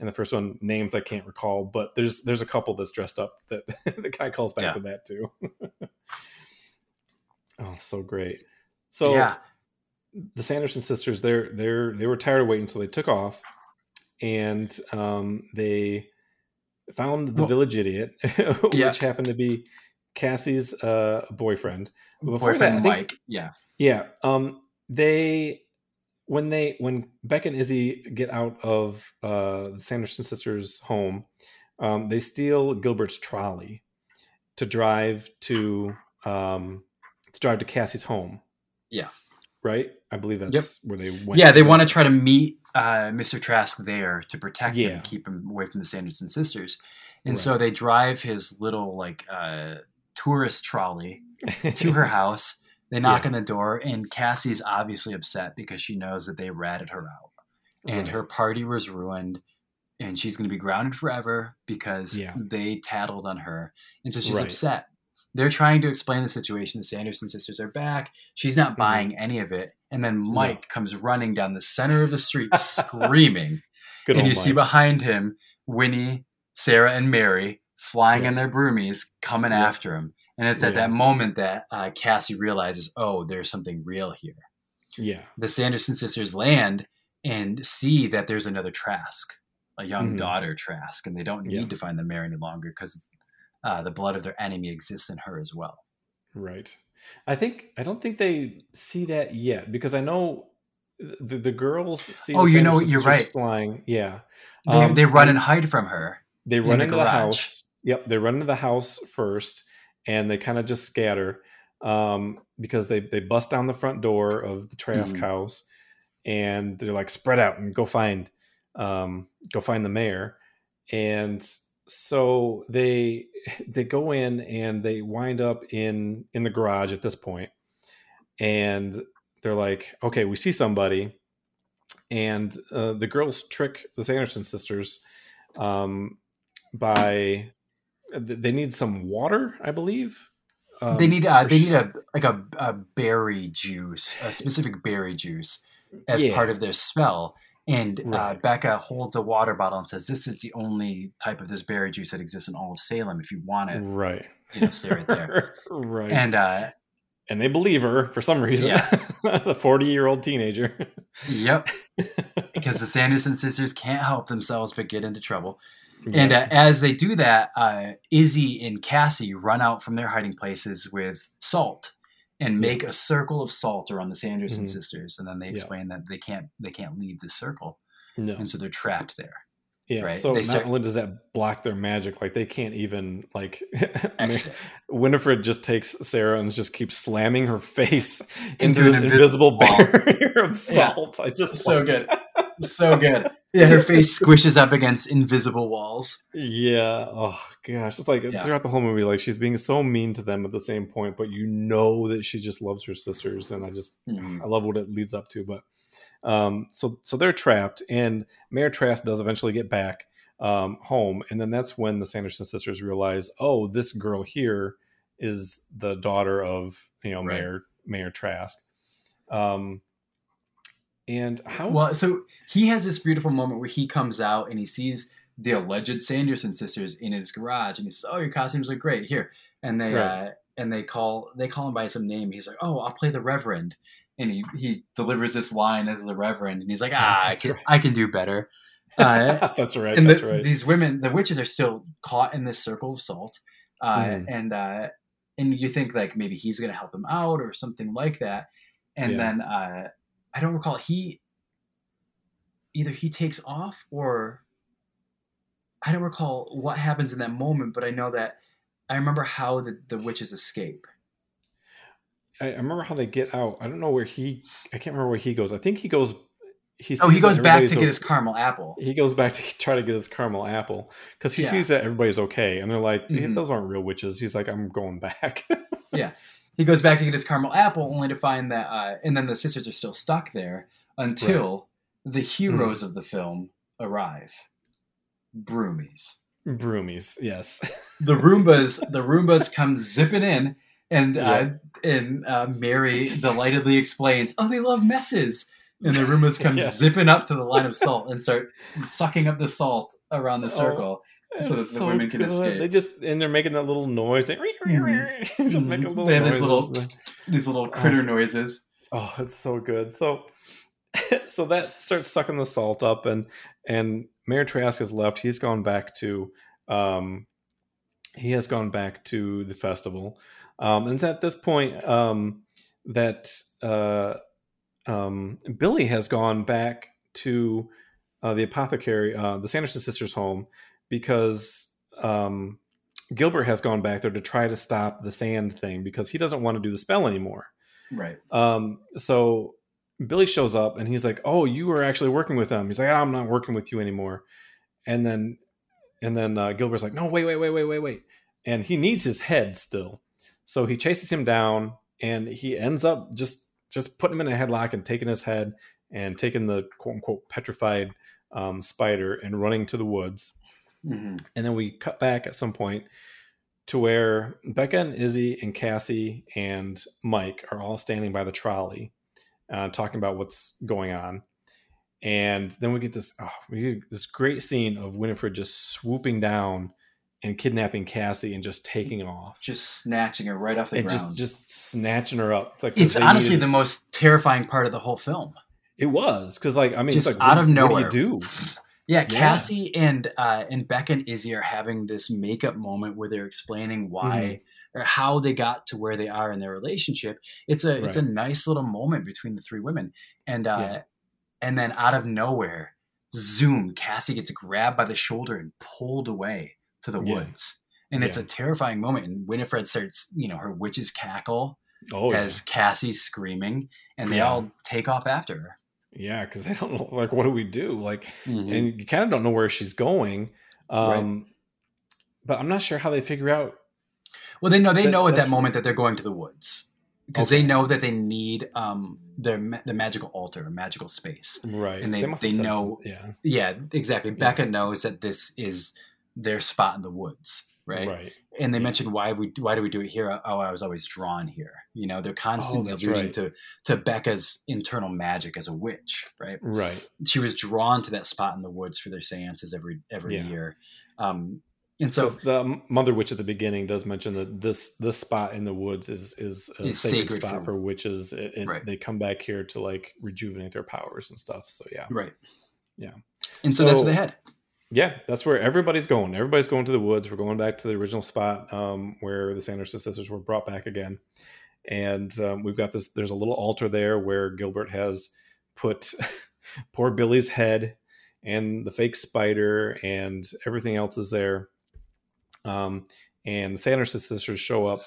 in the first one, names I can't recall, but there's there's a couple that's dressed up that the guy calls back Yeah. to that too. oh, so great! So yeah, the Sanderson sisters, they're they're they were tired of waiting, so they took off, and um, they found the Well- village idiot, which Yeah. happened to be Cassie's uh, boyfriend. Before boyfriend that, think- Mike. Yeah, Yeah. Um they when they when Beck and Izzy get out of uh the Sanderson sisters' home, um, they steal Gilbert's trolley to drive to um to drive to Cassie's home. Yeah. Right? I believe that's where they went. yeah. They want to try to meet uh, Mr. Trask there to protect him, Yeah. and keep him away from the Sanderson sisters, and Right. so they drive his little like uh, tourist trolley to her house. They knock Yeah. on the door, and Cassie's obviously upset because she knows that they ratted her out, and Right. her party was ruined, and she's going to be grounded forever because Yeah. they tattled on her, and so she's Right. upset. They're trying to explain the situation. The Sanderson sisters are back. She's not Mm-hmm. buying any of it, and then Mike comes running down the center of the street screaming, Good and you see behind him Winnie, Sarah, and Mary flying Yeah. in their broomies coming Yeah. after him. And it's at Yeah. that moment that uh, Cassie realizes, oh, there's something real here. Yeah. The Sanderson sisters land and see that there's another Trask, a young Mhm. daughter Trask, and they don't need to find the Mary any longer because uh, the blood of their enemy exists in her as well. Right. I think I don't think they see that yet because I know the, the girls see. Oh, you know, you're right. Flying, yeah. They, Um, they run and hide from her. they in run the into the house. Yep, they run into the house first, and they kind of just scatter um, because they they bust down the front door of the Trask Mhm. house, and they're like, "Spread out and go find, um, go find the mayor." And so they they go in and they wind up in in the garage at this point, and they're like, "Okay, we see somebody." And uh, the girls trick the Sanderson sisters um, by they need some water, I believe. Um, they need uh, they need a like a, a berry juice, a specific berry juice as Yeah. part of their spell. And uh, Becca holds a water bottle and says, "This is the only type of this berry juice that exists in all of Salem. If you want it, right, you know, stay right there." right, and uh, and they believe her for some reason. Yeah. the forty-year-old teenager. yep, because the Sanderson sisters can't help themselves but get into trouble. And uh, as they do that, uh, Izzy and Cassie run out from their hiding places with salt and make a circle of salt around the Sanderson Mhm. sisters, and then they Yeah. explain that they can't they can't leave the circle, no, and so they're trapped there. yeah. right, So they not start- only does that block their magic, like they can't even like. Winifred just takes Sarah and just keeps slamming her face Into into, this invisible invisible barrier of Yeah. salt. I just So good. So good. Yeah, her face squishes up against invisible walls. Yeah. Oh gosh, it's like Yeah. throughout the whole movie, like she's being so mean to them at the same point, but you know that she just loves her sisters, and I just Mhm. I love what it leads up to. But um, so so they're trapped, and Mayor Trask does eventually get back um, home, and then that's when the Sanderson sisters realize, oh, this girl here is the daughter of you know Right. Mayor Mayor Trask. Um, and how Well, so he has this beautiful moment where he comes out and he sees the alleged Sanderson sisters in his garage, and he says, "Oh, your costumes look great here." And they Right. uh, and they call they call him by some name. He's like, "Oh, I'll play the Reverend," and he he delivers this line as the Reverend, and he's like, "Ah, I can, right. I can do better." Uh, that's right. and That's the, right. these women, the witches, are still caught in this circle of salt, uh, Mhm. and uh, and you think like maybe he's going to help them out or something like that, and Yeah. then uh, I don't recall he either he takes off or I don't recall what happens in that moment, but I know that I remember how the, the witches escape. I, I remember how they get out. I don't know where he. I can't remember where he goes. I think he goes. He Oh, he goes back to get his caramel apple. He goes back to try to get his caramel apple because he Yeah. sees that everybody's okay, and they're like, Mhm. "Those aren't real witches." He's like, "I'm going back." He goes back to get his caramel apple, only to find that, uh, and then the sisters are still stuck there until the heroes of the film arrive, Broomies. Broomies, yes. the Roombas, the Roombas come zipping in, and uh, and uh, Mary just- delightedly explains, "Oh, they love messes." And the Roombas come Yes. zipping up to the line of salt and start sucking up the salt around the circle. So that It's the women can escape. They just and they're making that little noise. They, just Mhm. making little They have noises. little- These little critter noises. Oh, it's so good. So, so that starts sucking the salt up, and and Mayor Trask has left. He's gone back to, um, he has gone back to the festival, um, and it's at this point um, that uh, um, Billy has gone back to uh, the apothecary, uh, the Sanderson sisters' home, because um, Gilbert has gone back there to try to stop the sand thing because he doesn't want to do the spell anymore. Right. Um, so Billy shows up and he's like, "Oh, you were actually working with them." He's like, "I'm not working with you anymore." And then, and then uh, Gilbert's like, "No, wait, wait, wait, wait, wait, wait!" And he needs his head still, so he chases him down, and he ends up just just putting him in a headlock and taking his head and taking the quote unquote petrified um, spider and running to the woods. Hmm And then we cut back at some point to where Becca and Izzy and Cassie and Mike are all standing by the trolley, uh, talking about what's going on. And then we get this oh, we get this great scene of Winifred just swooping down and kidnapping Cassie and just taking off Just snatching her right off the and ground. just snatching her up. It's like it's honestly needed- the most terrifying part of the whole film. it was because like I mean Just it's like out what, of what nowhere. do you do? Yeah, Yeah. Cassie and uh, and Becca and Izzy are having this makeup moment where they're explaining why Mm-hmm. or how they got to where they are in their relationship. It's a it's a nice little moment between the three women, and uh, Yeah. and then out of nowhere, zoom, Cassie gets grabbed by the shoulder and pulled away to the Yeah. woods, and it's a terrifying moment. And Winifred starts, you know, her witch's cackle Oh yeah. as Cassie's screaming, and they Yeah. all take off after her. Yeah, because they don't know like what do we do? Like Mhm. and you kind of don't know where she's going. Um, But I'm not sure how they figure out. Well, they know they That- know at that moment that they're going to the woods because they know that they need um their ma- the magical altar, a magical space. Right. And they- must they know- yeah. Yeah, exactly. Becca knows that this is their spot in the woods, right? Right. And they Yeah. mentioned why we why do we do it here? Oh, I was always drawn here. You know, they're constantly Oh, alluding right. to to Becca's internal magic as a witch, right? Right. She was drawn to that spot in the woods for their seances every every Yeah. year. Um, and so So the mother witch at the beginning does mention that this this spot in the woods is is a Is sacred, sacred spot for- for, witches. It, it- Right. They come back here to like rejuvenate their powers and stuff. So yeah, right, Yeah. and so, that's what they had. Yeah, that's where everybody's going. Everybody's going to the woods. We're going back to the original spot um, where the Sanderson sisters were brought back again, and um, we've got this. There's a little altar there where Gilbert has put poor Billy's head and the fake spider and everything else is there. Um, and the Sanderson sisters show up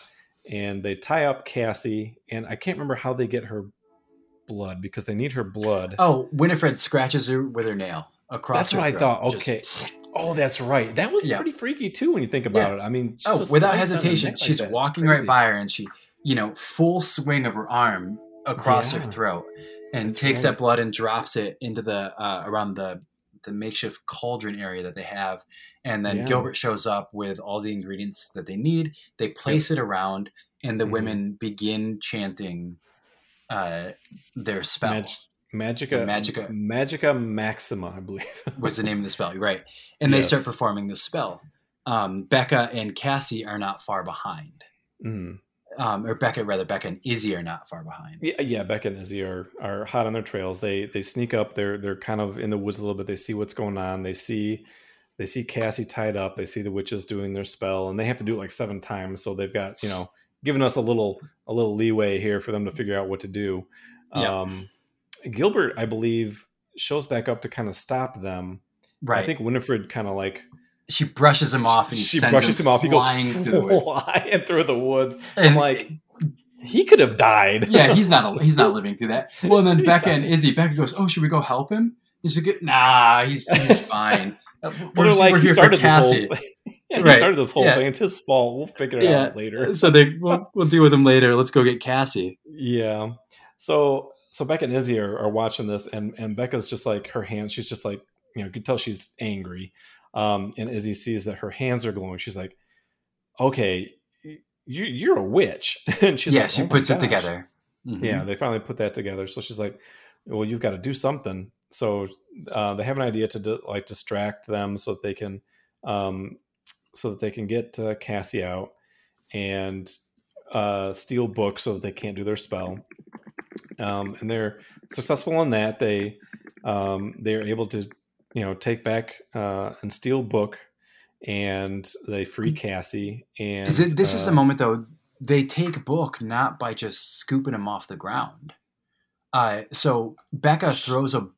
and they tie up Cassie, and I can't remember how they get her blood because they need her blood. Oh, Winifred scratches her with her nail across. That's what I thought. Just- Okay. Oh, that's right. That was Yeah. pretty freaky too when you think about it. I mean, just oh, without slice on the hesitation, like she's walking right by her, and she, you know, full swing of her arm across Yeah. her throat, and That's takes right. that blood and drops it into the uh, around the the makeshift cauldron area that they have, and then Yeah. Gilbert shows up with all the ingredients that they need. They place it around, and the Mhm. women begin chanting uh, their spell. Magica, Magica. Magica Maxima, I believe. was the name of the spell, right? And they start performing the spell. Um, Becca and Cassie are not far behind. Mm. Um, or Becca, rather, Becca and Izzy are not far behind. Yeah, yeah. Becca and Izzy are are hot on their trails. They they sneak up. They're they're kind of in the woods a little bit. They see what's going on. They see they see Cassie tied up. They see the witches doing their spell, and they have to do it like seven times. So they've got you know given us a little a little leeway here for them to figure out what to do. Yeah. Gilbert, I believe, shows back up to kind of stop them. Right. I think Winifred kind of like she brushes him off and she sends brushes him, off. He goes flying through the woods. flying through the woods. And- I'm like, he could have died. yeah, he's not he's not living through that. Well, and then Becca not. and Izzy, Becca goes, "Oh, should we go help him?" He's like, "Nah, he's he's fine. Uh, they're like, he for started this whole Cassie." thing. Yeah, Right. he started this whole Yeah. thing. It's his fault. We'll figure it Yeah. out later. So they we'll, we'll deal with him later. Let's go get Cassie. Yeah. So so Becca and Izzy are, are watching this, and and Becca's just like her hands. She's just like you know, you can tell she's angry. Um, and Izzy sees that her hands are glowing. She's like, "Okay, you, you're a witch." and she's yeah, like, she "Oh puts it gosh." together. Mhm. Yeah, they finally put that together. So she's like, "Well, you've got to do something." So uh, they have an idea to di- like distract them so that they can, um, so that they can get uh, Cassie out and uh, steal books so that they can't do their spell. Um, and they're successful in that. They um, they're able to, you know, take back uh, and steal book, and they free Cassie. And Is it, this is the uh, moment though they take book not by just scooping him off the ground. Uh, so Becca throws a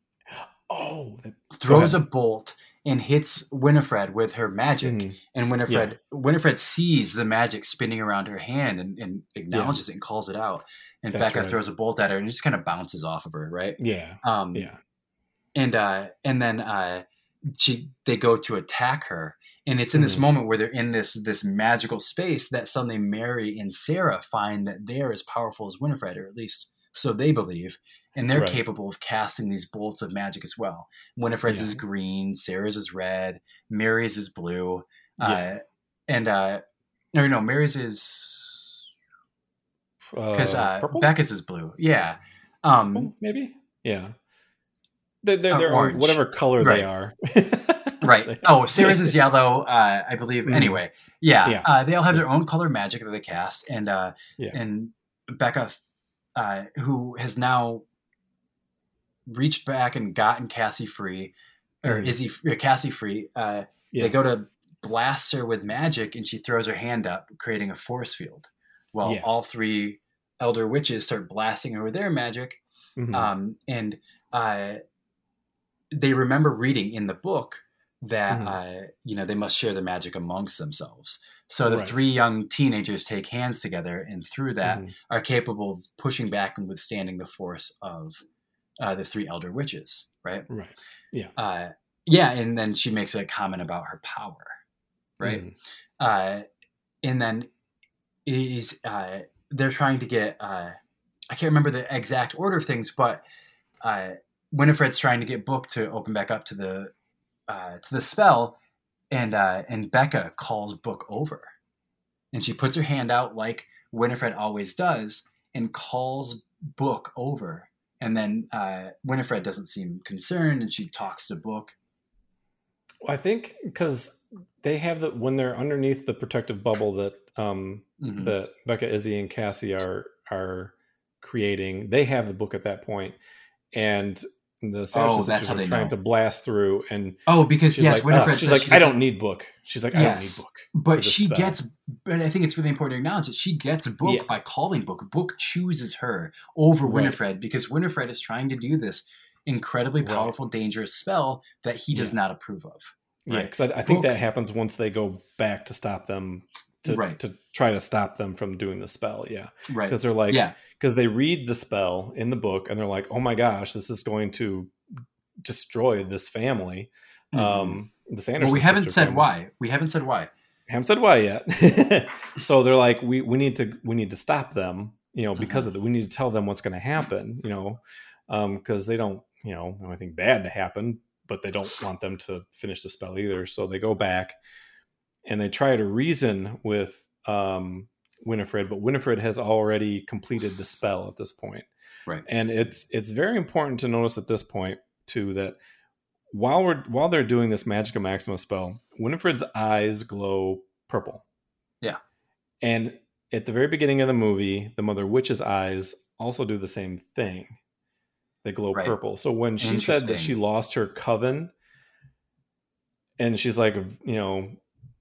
Oh, throws a bolt and hits Winifred with her magic, Mhm. and Winifred Winifred sees the magic spinning around her hand and, and acknowledges it and calls it out. And That's Becca right. throws a bolt at her and it just kind of bounces off of her, right? yeah, Um, yeah, and uh and then uh she they go to attack her and it's in this Mhm. moment where they're in this this magical space that suddenly mary and sarah find that they're as powerful as winifred or at least so they believe and they're Right. capable of casting these bolts of magic as well winifred's Yeah. is green sarah's is red mary's is blue Yeah. uh and uh no no mary's is because uh, purple? becca's is blue yeah um Oh, maybe. Yeah. They're, they're, Uh, they're orange. whatever color Right. they are. Right. Oh, Sarah's is yellow, uh, I believe. Mhm. Anyway, yeah, Yeah. Uh, they all have their own color magic that they cast, and uh, Yeah. and Becca, uh, who has now reached back and gotten Cassie free, or Mhm. Izzy or Cassie free. Uh, Yeah. They go to blast her with magic, and she throws her hand up, creating a force field. While Yeah. all three elder witches start blasting her with their magic, Mhm. um, and uh, they remember reading in the book that Mhm. uh, you know they must share the magic amongst themselves. So the Right. three young teenagers take hands together, and through that Mhm. are capable of pushing back and withstanding the force of uh, the three elder witches. Right? Right. Uh, yeah, and then she makes a comment about her power. Right? Mhm. uh, and then is uh, they're trying to get uh, I can't remember the exact order of things, but uh, Winifred's trying to get Book to open back up to the uh, to the spell, and uh, and Becca calls Book over, and she puts her hand out like Winifred always does, and calls Book over, and then uh, Winifred doesn't seem concerned, and she talks to Book. I think because they have the when they're underneath the protective bubble that um Mhm. that Becca, Izzy, and Cassie are are creating, they have the book at that point, and the Sanderson Oh, sisters are trying know. to blast through, and Oh, because she's yes, like, Winifred "Ugh." Ah, she's says like, I don't need book. She's like, I don't need Yes. book. But she spell. gets, but I think it's really important to acknowledge that she gets Book Yeah. by calling Book. Book chooses her over Right. Winifred because Winifred is trying to do this incredibly Right. powerful, dangerous spell that he does Yeah. not approve of. Yeah, Right. because I, I think Book- that happens once they go back to stop them to Right. to try to stop them from doing the spell. Yeah, Right. because they're like, yeah. because they read the spell in the book and they're like, oh my gosh, this is going to destroy this family. Mhm. Um, the Sanderson. well, we haven't said family. why. We haven't said why. Haven't said why yet. so they're like, we we need to we need to stop them. You know, Mm-hmm. because of it, we need to tell them what's going to happen. You know, because they don't you know anything bad to happen, but they don't want them to finish the spell either. So they go back and they try to reason with um, Winifred, but Winifred has already completed the spell at this point. Right. And it's it's very important to notice at this point too that while we're while they're doing this Magica Maxima spell, Winifred's eyes glow purple. Yeah. And at the very beginning of the movie, the Mother Witch's eyes also do the same thing. They glow Right. purple. So when she said that she lost her coven, and she's like, you know,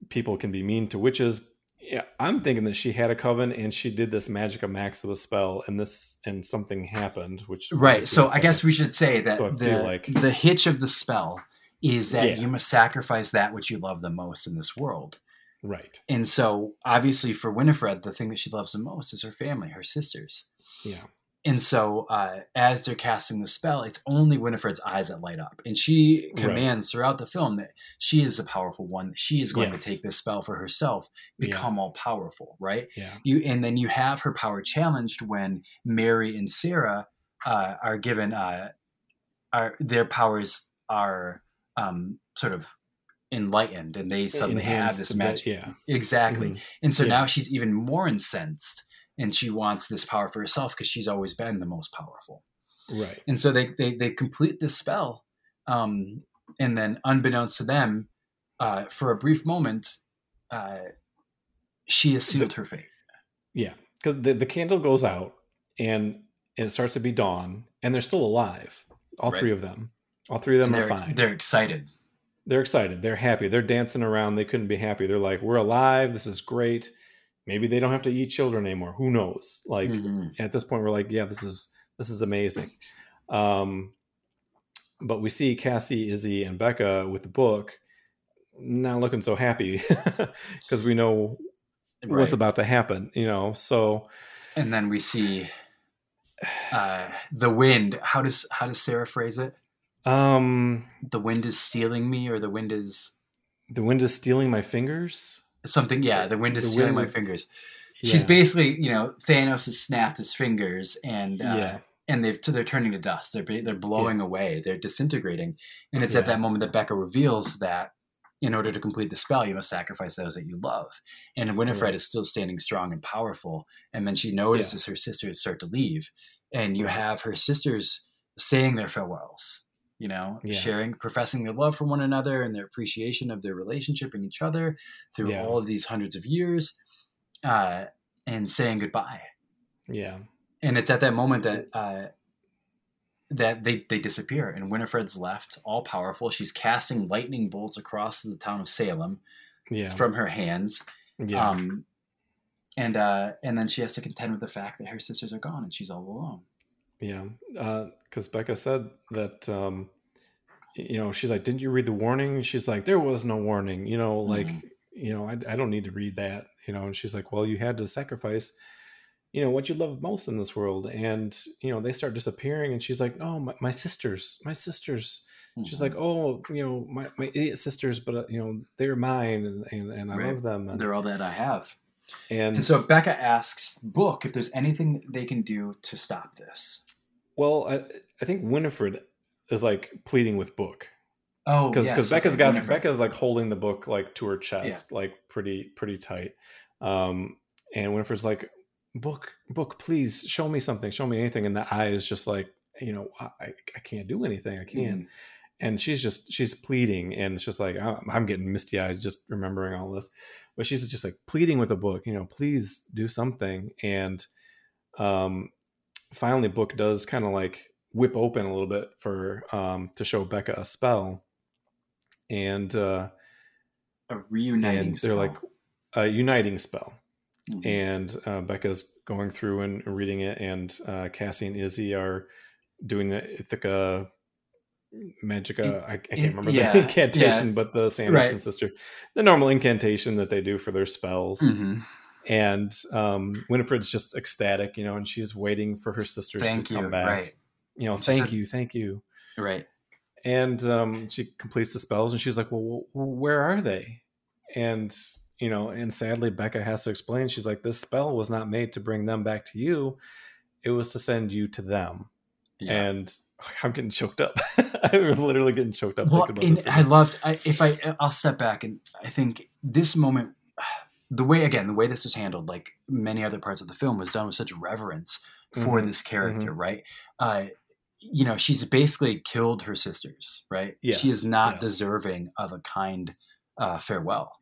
people can be mean to witches. Yeah, I'm thinking that she had a coven and she did this Magica Maxima spell, and this and something happened, which Right. So I guess we should say that So the like- the hitch of the spell is that Yeah. you must sacrifice that which you love the most in this world. right. And so, obviously, for Winifred, the thing that she loves the most is her family, her sisters. Yeah, And so, uh, as they're casting the spell, it's only Winifred's eyes that light up. And she Right. commands throughout the film that she is the powerful one, she is going Yes. to take this spell for herself, Yeah. become all powerful, right? yeah, You And then you have her power challenged when Mary and Sarah uh, are given, uh, are, their powers are um, sort of enlightened and they suddenly have this a bit, magic. yeah. Exactly. Mhm. And so Yeah. now she's even more incensed and she wants this power for herself because she's always been the most powerful. Right. And so they they, they complete this spell. Um, and then unbeknownst to them, uh, for a brief moment, uh, she has sealed her fate. Yeah, because the, the candle goes out and, and it starts to be dawn, and they're still alive. All Right. three of them. All three of them are fine. they're excited. They're excited. They're happy. They're dancing around. They couldn't be happy. They're like, "We're alive. This is great." Maybe they don't have to eat children anymore. Who knows? Like Mhm. at this point, we're like, "Yeah, this is this is amazing." Um, but we see Cassie, Izzy, and Becca with the book not looking so happy because we know Right. what's about to happen. You know, so and then we see uh, the wind. How does how does Sarah phrase it? um, The wind is stealing me, or the wind is the wind is stealing my fingers. Something. Yeah, the wind is The stealing wind my is- fingers. She's Yeah. basically, you know, Thanos has snapped his fingers, and uh, Yeah. and they've they're turning to dust. They're they're blowing away. They're disintegrating, and it's at that moment that Becca reveals that in order to complete the spell, you must sacrifice those that you love. And Winifred is still standing strong and powerful, and then she notices her sisters start to leave, and you have her sisters saying their farewells. You know, Yeah. sharing, professing their love for one another and their appreciation of their relationship and each other through Yeah. all of these hundreds of years, uh, and saying goodbye Yeah. and it's at that moment that uh, that they they disappear and Winifred's left all powerful. She's casting lightning bolts across the town of Salem Yeah. from her hands, yeah. um, and uh, and then she has to contend with the fact that her sisters are gone and she's all alone. Yeah, because Becca said that, um, you know, she's like, "Didn't you read the warning?" She's like, "There was no warning." You know, like, Mhm. you know, I, I don't need to read that. You know, and she's like, "Well, you had to sacrifice, you know, what you love most in this world." And you know, they start disappearing, and she's like, oh my, my sisters, my sisters." She's Mhm. like, "Oh, you know, my, my idiot sisters, but uh, you know, they're mine, and and, and I Right. love them." And, they're all that I have. and, And so Becca asks Book if there's anything they can do to stop this. well, I, I think Winifred is like pleading with Book. Oh, because yes, Becca's got Becca's like holding the book like to her chest, like pretty pretty tight. Um, and Winifred's like, "Book, book, please show me something, show me anything." And the eye is just like, you know, I, I can't do anything, I can't. Mhm. And she's just she's pleading, and it's just like I'm, I'm getting misty eyes just remembering all this. But she's just like pleading with the book, you know, please do something. And um, finally, book does kind of like whip open a little bit for um to show Becca a spell and uh a reuniting. and they're spell. like a uniting spell Mhm. and uh, becca's going through and reading it and uh cassie and izzy are doing the ithaca magica I, I can't remember yeah, the incantation yeah. but the sanderson Right. sister the normal incantation that they do for their spells Mhm. and um winifred's just ecstatic you know and she's waiting for her sisters Thank to you. come back Right. You know She thank said- you thank you Right. and um, she completes the spells and she's like well where are they and you know and sadly becca has to explain she's like this spell was not made to bring them back to you it was to send you to them Yeah. and i'm getting choked up i'm literally getting choked up well, thinking about this I loved. I, if I, I'll step back and I think this moment, the way again, the way this was handled, like many other parts of the film, was done with such reverence for Mhm, this character, right? Uh, you know, she's basically killed her sisters, right? Yes, she is not yes. deserving of a kind uh, farewell.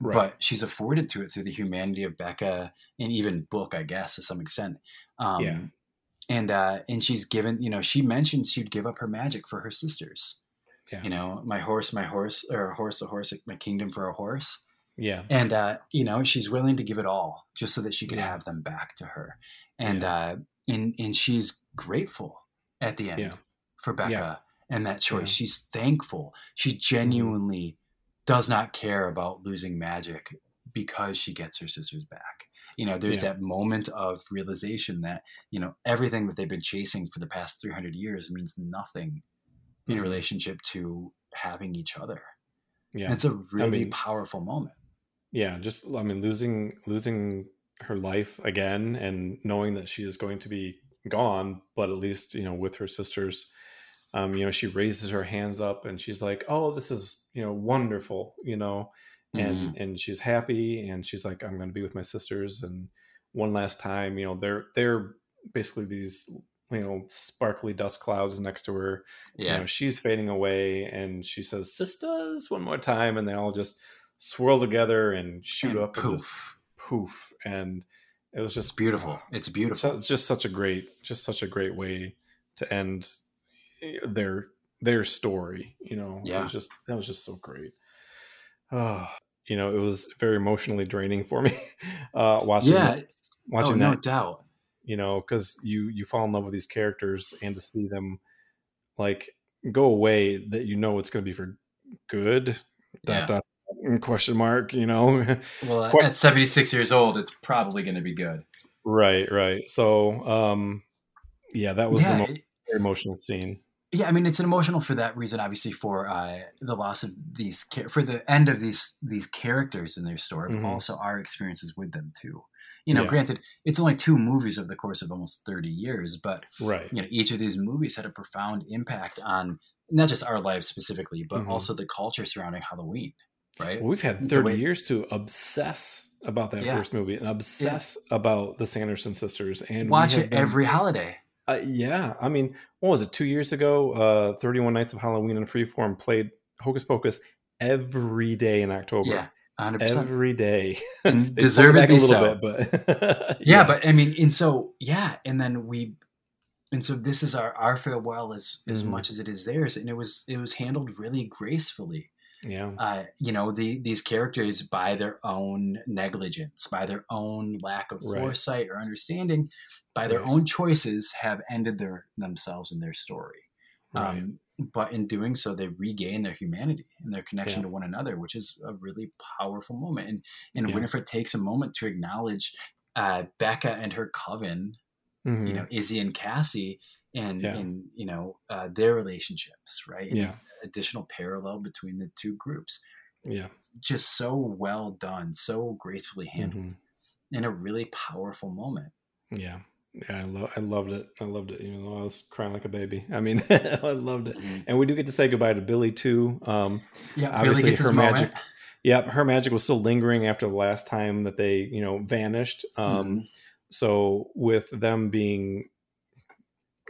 right but she's afforded to it through the humanity of Becca and even Book, I guess, to some extent. Um, Yeah. And uh, and she's given, you know, she mentioned she'd give up her magic for her sisters. Yeah. You know, my horse, my horse, or a horse, a horse, my kingdom for a horse. yeah And uh, you know, she's willing to give it all just so that she could Yeah. have them back to her. And uh, and and she's grateful at the end Yeah. for Becca Yeah. and that choice. Yeah. She's thankful. She genuinely does not care about losing magic because she gets her sisters back. You know, there's that moment of realization that, you know, everything that they've been chasing for the past 300 years means nothing in Mhm. relationship to having each other. yeah And it's a really mean- powerful moment. yeah just i mean losing losing her life again and knowing that she is going to be gone but at least you know with her sisters um, you know, she raises her hands up and she's like, "Oh, this is you know wonderful," you know, and and she's happy and she's like, "I'm going to be with my sisters and one last time." You know, they're they're basically these you know sparkly dust clouds next to her. Yeah. You know, she's fading away and she says, "Sisters," one more time, and they all just swirl together and shoot And up and just poof. poof and it was It's just beautiful. It's beautiful. so it's just such a great just such a great way to end their their story you know it Yeah. was just that was just so great oh you know it was very emotionally draining for me uh watching yeah. watching oh, no that doubt. you know because you you fall in love with these characters and to see them like go away that you know it's going to be for good Yeah. dot, dot, question mark you know Well, Quite- at 76 years old, it's probably going to be good. right right so um yeah that was yeah. very emotional scene yeah, I mean, it's an emotional for that reason, obviously, for uh, the loss of these, for the end of these these characters in their story, but also our experiences with them too. You know, Yeah. granted, it's only two movies over the course of almost 30 years, but right you know, each of these movies had a profound impact on not just our lives specifically, but Mhm. also the culture surrounding Halloween, right? Well, we've had 30 way- years to obsess about that Yeah. first movie and obsess about the Sanderson sisters and Watch it been- every holiday. uh, yeah i mean what was it two years ago uh 31 nights of halloween and freeform played hocus pocus every day in october Yeah, 100%. every day And They it deservedly a little so. bit but yeah, but I mean, and so yeah, and then we, and so this is our our farewell as as Mhm. much as it is theirs, and it was it was handled really gracefully. Yeah Uh, you know, the these characters by their own negligence, by their own lack of Right. foresight or understanding, by their Right. own choices, have ended their themselves in their story. right Um, but in doing so, they regain their humanity and their connection Yeah. to one another, which is a really powerful moment. And and Yeah. Winifred takes a moment to acknowledge uh, Becca and her coven, Mhm. you know, Izzy and Cassie, and Yeah. and you know uh, their relationships, right? Yeah additional parallel between the two groups. yeah Just so well done, so gracefully handled, Mhm. in a really powerful moment. yeah yeah i love i loved it i loved it You know, i was crying like a baby i mean i loved it and we do get to say goodbye to billy too um Yeah, Obviously, her his moment. magic- Yep, her magic was still lingering after the last time that they, you know, vanished. Um, Mhm. So with them being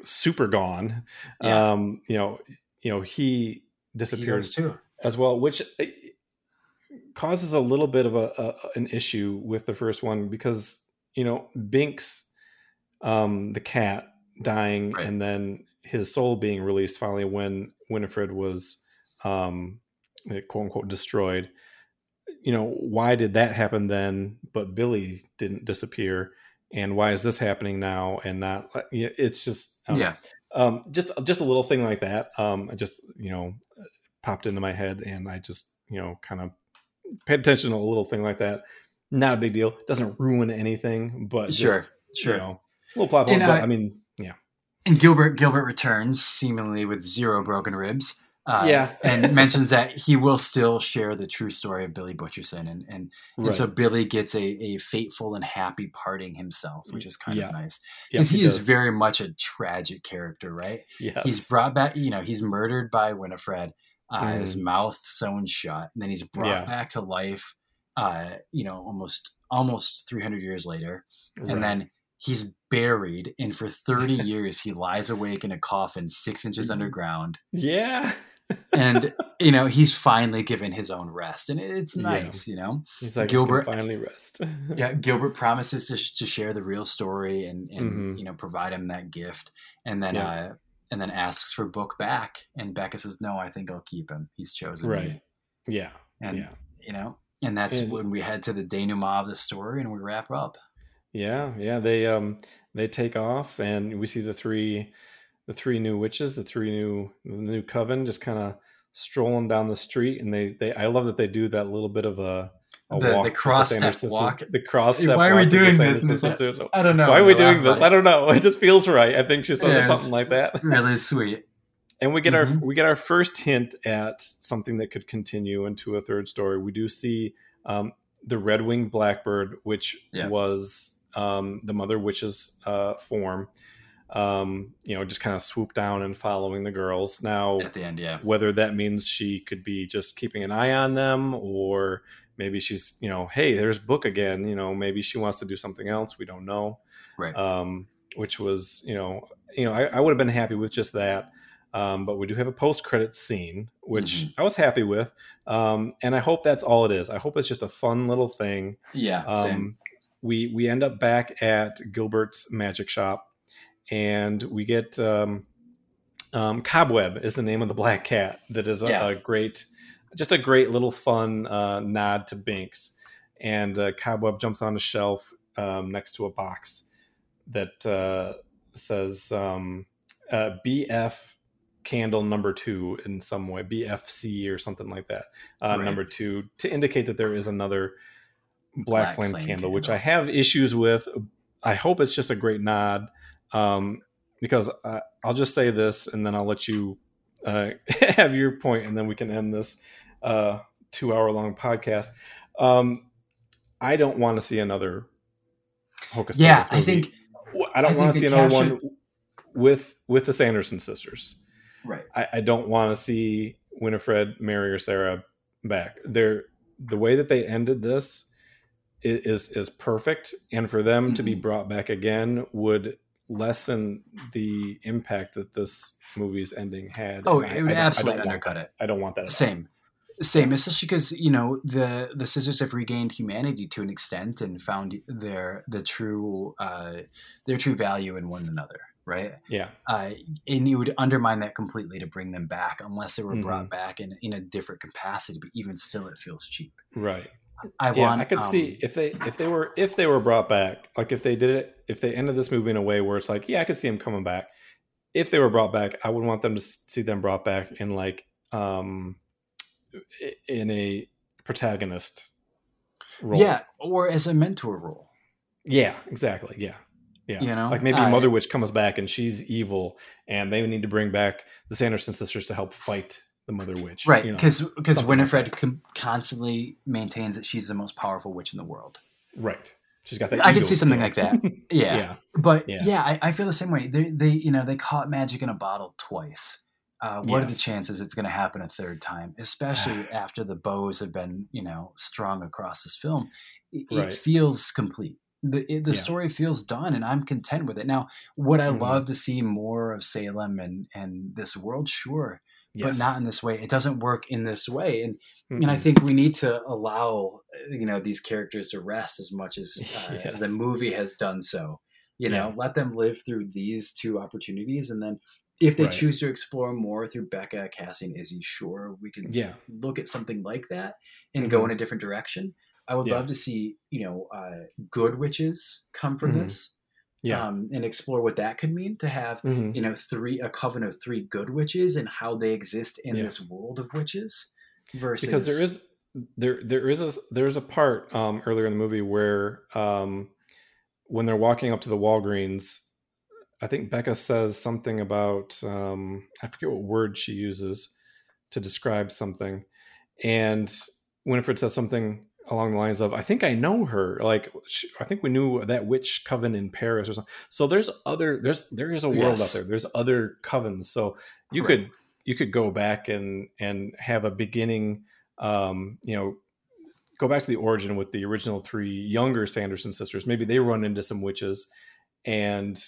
super gone, Yeah. um, you know, you know, he disappeared goes too. as well, which uh, causes a little bit of a, a an issue with the first one because you know Binks, um, the cat dying, Right. and then his soul being released finally when Winifred was, um, quote unquote destroyed. You know why did that happen then, but Billy didn't disappear, and why is this happening now and not? It's just I Yeah, um, just just a little thing like that. Um, I just you know popped into my head, and I just you know kind of paid attention to a little thing like that. Not a big deal. Doesn't ruin anything, but Sure, just, sure. You know, little plot. But uh, I mean, yeah, And Gilbert Gilbert returns seemingly with zero broken ribs. Uh, Yeah. and mentions that he will still share the true story of Billy Butcherson, and and, and so Billy gets a, a fateful and happy parting himself, which is kind Yeah. of nice because he, is very much a tragic character, right? yes. He's brought back, you know, he's murdered by Winifred, uh, his Mhm. mouth sewn shut, and then he's brought Yeah. back to life, uh, you know, almost almost 300 years later, Right. and then he's buried and for 30 years he lies awake in a coffin six inches Mhm. underground yeah, and you know he's finally given his own rest and it's Yeah. nice you know he's like Gilbert- finally rest. yeah gilbert promises to, to share the real story and and Mhm. you know provide him that gift and then Yeah. uh and then asks for book back and becca says no i think i'll keep him he's chosen me." right. Yeah, and yeah. you know and that's And- when we head to the denouement of the story and we wrap up Yeah, yeah. They um they take off, and we see the three the three new witches, the three new the new coven, just kind of strolling down the street, and they they I love that they do that little bit of a. A The- the walk that cross-step walk. The cross step. why are we walk the doing this? Sandersons And it's do. i don't know Why are we doing this? about I don't know. It just feels right. I think she says Yeah, something like that. really sweet And we get Mhm. our we get our first hint at something that could continue into a third story. We do see um, the red winged blackbird, which Yeah. was um, the mother witch's uh, form. Um, you know, just kind of swoop down and following the girls. Now, At the end, yeah. whether that means she could be just keeping an eye on them or maybe she's, you know, hey, there's Book again. You know, maybe she wants to do something else. We don't know. Right. Um, which was, you know, you know, I, I would have been happy with just that. Um, but we do have a post credit scene, which Mhm. I was happy with. Um, and I hope that's all it is. I hope it's just a fun little thing. yeah. Um, we we end up back at Gilbert's magic shop, and we get um, um, Cobweb is the name of the black cat. That is a, Yeah. a great, just a great little fun uh, nod to Binks. And uh, Cobweb jumps on the shelf um, next to a box that uh, says um, uh, BF candle number two in some way, BFC or something like that. Uh, Right. Number two to indicate that there is another black, Black flame, flame candle, which. I have issues with. I hope it's just a great nod um, because uh, I'll just say this and then I'll let you uh, have your point and then we can end this uh, two hour long podcast. Um, I don't want to see another Hocus Yeah, Pocus I think I don't want to see another one with with the Sanderson sisters. right. I, I don't want to see Winifred, Mary, or Sarah back. They're the way that they ended this is is perfect, and for them to be Mhm. brought back again would lessen the impact that this movie's ending had. Oh, it would I I absolutely don't want undercut it. I don't want that. at all. Same, same. Especially because you know the the sisters have regained humanity to an extent and found their the true uh, their true value in one another, right? Yeah, Uh, and you would undermine that completely to bring them back unless they were Mm-hmm. brought back in in a different capacity. But even still, it feels cheap. right. I yeah, want. I could um, see if they if they were if they were brought back, like if they did it, if they ended this movie in a way where it's like, yeah, I could see him coming back. If they were brought back, I would want them to see them brought back in like um in a protagonist role. Yeah, or as a mentor role. yeah, exactly. Yeah, yeah. You know, like maybe I- Mother Witch comes back and she's evil, and they need to bring back the Sanderson sisters to help fight the Mother Witch. Right, you know? because because like Winifred constantly maintains that she's the most powerful witch in the world. right. She's got that. I could see something like that. Yeah, yeah. but Yeah. yeah, I, I feel the same way. They they you know they caught magic in a bottle twice. Uh, what are the chances it's going to happen a third time, especially after the bows have been you know strung across this film? It, it feels complete. The it, the Yeah. story feels done, and I'm content with it. Now, would I Mhm. love to see more of Salem and and this world? Sure, but not in this way. It doesn't work in this way, and and I think we need to allow uh, you know these characters to rest as much as uh, Yes. the movie has done so. You know, Yeah. let them live through these two opportunities, and then if they Right. choose to explore more through Becca casting Izzy, sure, we can yeah. look at something like that and go Mhm. in a different direction. I would Yeah. love to see you know uh, good witches come from Mhm. this, Yeah. um, and explore what that could mean to have Mhm. you know three a coven of three good witches and how they exist in Yeah. this world of witches versus because there is there there is a there's a part um earlier in the movie where um when they're walking up to the Walgreens I think Becca says something about um I forget what word she uses to describe something and Winifred says something along the lines of I think I know her like she, I think we knew that witch coven in Paris or something so there's other there's there is a world Yes. out there there's other covens so you Right. could you could go back and and have a beginning um you know go back to the origin with the original three younger sanderson sisters maybe they run into some witches and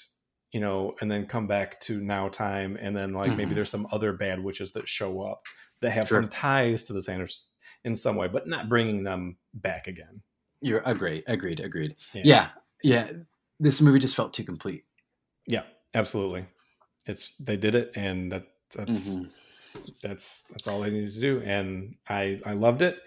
you know and then come back to now time and then like maybe Mhm. there's some other bad witches that show up that have Sure. some ties to the sanderson in some way but not bringing them back again You're agreed, agreed, agreed. Yeah. yeah, This movie just felt too complete. yeah absolutely it's they did it and that that's Mhm. that's that's all they needed to do and i i loved it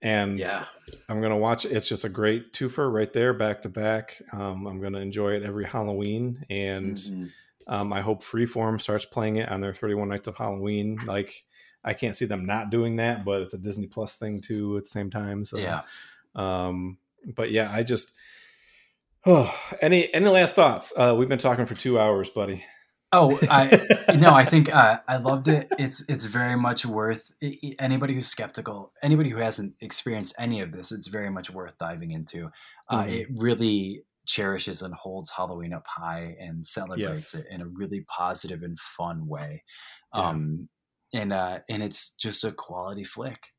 and Yeah, i'm gonna watch it. it's just a great twofer right there back to back um, i'm gonna enjoy it every halloween and Mhm. um, i hope freeform starts playing it on their 31 nights of halloween like i can't see them not doing that but it's a disney plus thing too at the same time so yeah. um but yeah i just oh any any last thoughts uh we've been talking for two hours buddy Oh, I no, I think uh, I loved it. It's it's very much worth anybody who's skeptical, anybody who hasn't experienced any of this. It's very much worth diving into. Uh, Mhm. It really cherishes and holds Halloween up high and celebrates Yes. it in a really positive and fun way. Yeah. Um, and uh, and it's just a quality flick.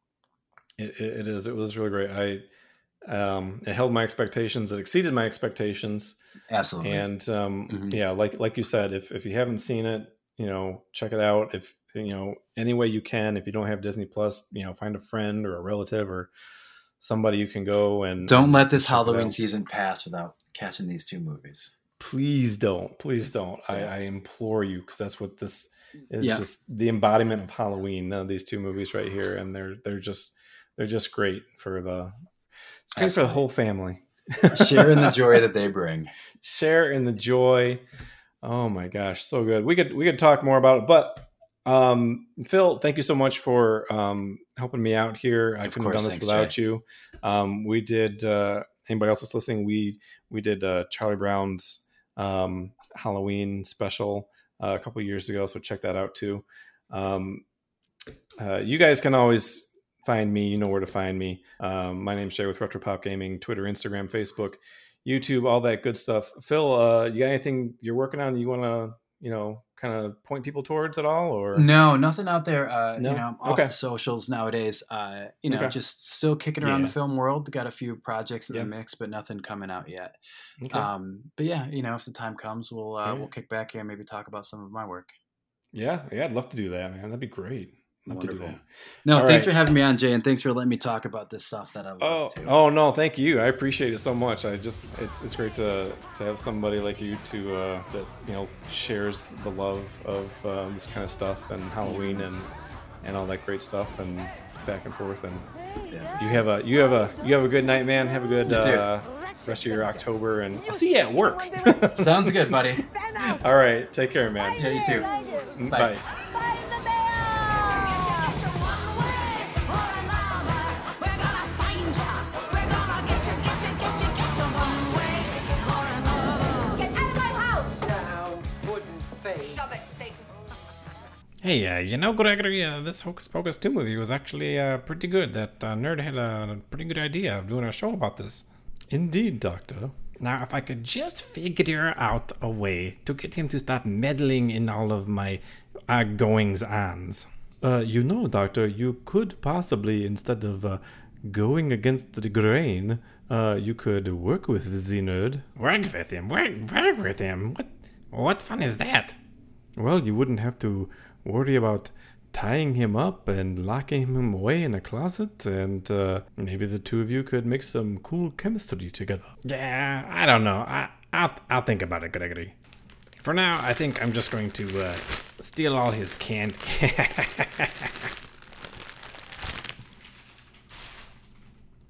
It, it is. It was really great. I um, it held my expectations. It exceeded my expectations. Absolutely. And um, Mhm. yeah, like like you said, if if you haven't seen it, you know, check it out. If you know any way you can. If you don't have Disney Plus, you know, find a friend or a relative or somebody you can go and Don't let this Halloween season pass without catching these two movies. Please don't. Please don't. I, I implore you because that's what this is. Yeah. Just the embodiment of Halloween. Uh, these two movies right here, and they're they're just they're just great for the. It's great for the whole family. Share in the joy that they bring. share in the joy. Oh my gosh, so good. We could we could talk more about it, but um, Phil, thank you so much for um, helping me out here. I Of couldn't have done this thanks, without Jay. you. Um, we did. Uh, anybody else that's listening? We we did uh, Charlie Brown's um, Halloween special uh, a couple years ago, so check that out too. Um, uh, you guys can always find me. You know where to find me. Um, my name's Shay with Retropop Gaming, Twitter, Instagram, Facebook, YouTube, all that good stuff. Phil, uh, you got anything you're working on that you want to, you know, kind of point people towards at all? Or No, nothing out there. Uh, No? You know, off Okay. the socials nowadays. Uh, you know, Okay. just still kicking around Yeah. the film world. Got a few projects in Yeah. the mix, but nothing coming out yet. Okay. Um, but yeah, you know, if the time comes, we'll uh, Okay. we'll kick back here and maybe talk about some of my work. yeah, yeah, I'd love to do that, man. That'd be great. Love to do that. No, All thanks right. for having me on, Jay, and thanks for letting me talk about this stuff that I love Oh, too. oh no, thank you. I appreciate it so much. I just it's it's great to to have somebody like you to uh, that you know shares the love of uh, this kind of stuff and Halloween and and all that great stuff and back and forth and Yeah. you have a you have a you have a good night, man. Have a good uh, rest of your October and I'll see you at work. Sounds good, buddy. all right, take care, man. Yeah, you too. Bye. Bye. Hey, uh, you know, Gregory, uh, this Hocus Pocus 2 movie was actually uh, pretty good. That uh, nerd had a pretty good idea of doing a show about this. Indeed, Doctor. Now, if I could just figure out a way to get him to stop meddling in all of my uh, goings ons. Uh, you know, Doctor, you could possibly, instead of uh, going against the grain, uh, you could work with the nerd. Work with him? Work, work with him? What, what fun is that? Well, you wouldn't have to worry about tying him up and locking him away in a closet, and uh, maybe the two of you could make some cool chemistry together. Yeah, I don't know. I, I'll, I'll think about it, Gregory. For now, I think I'm just going to uh, steal all his candy.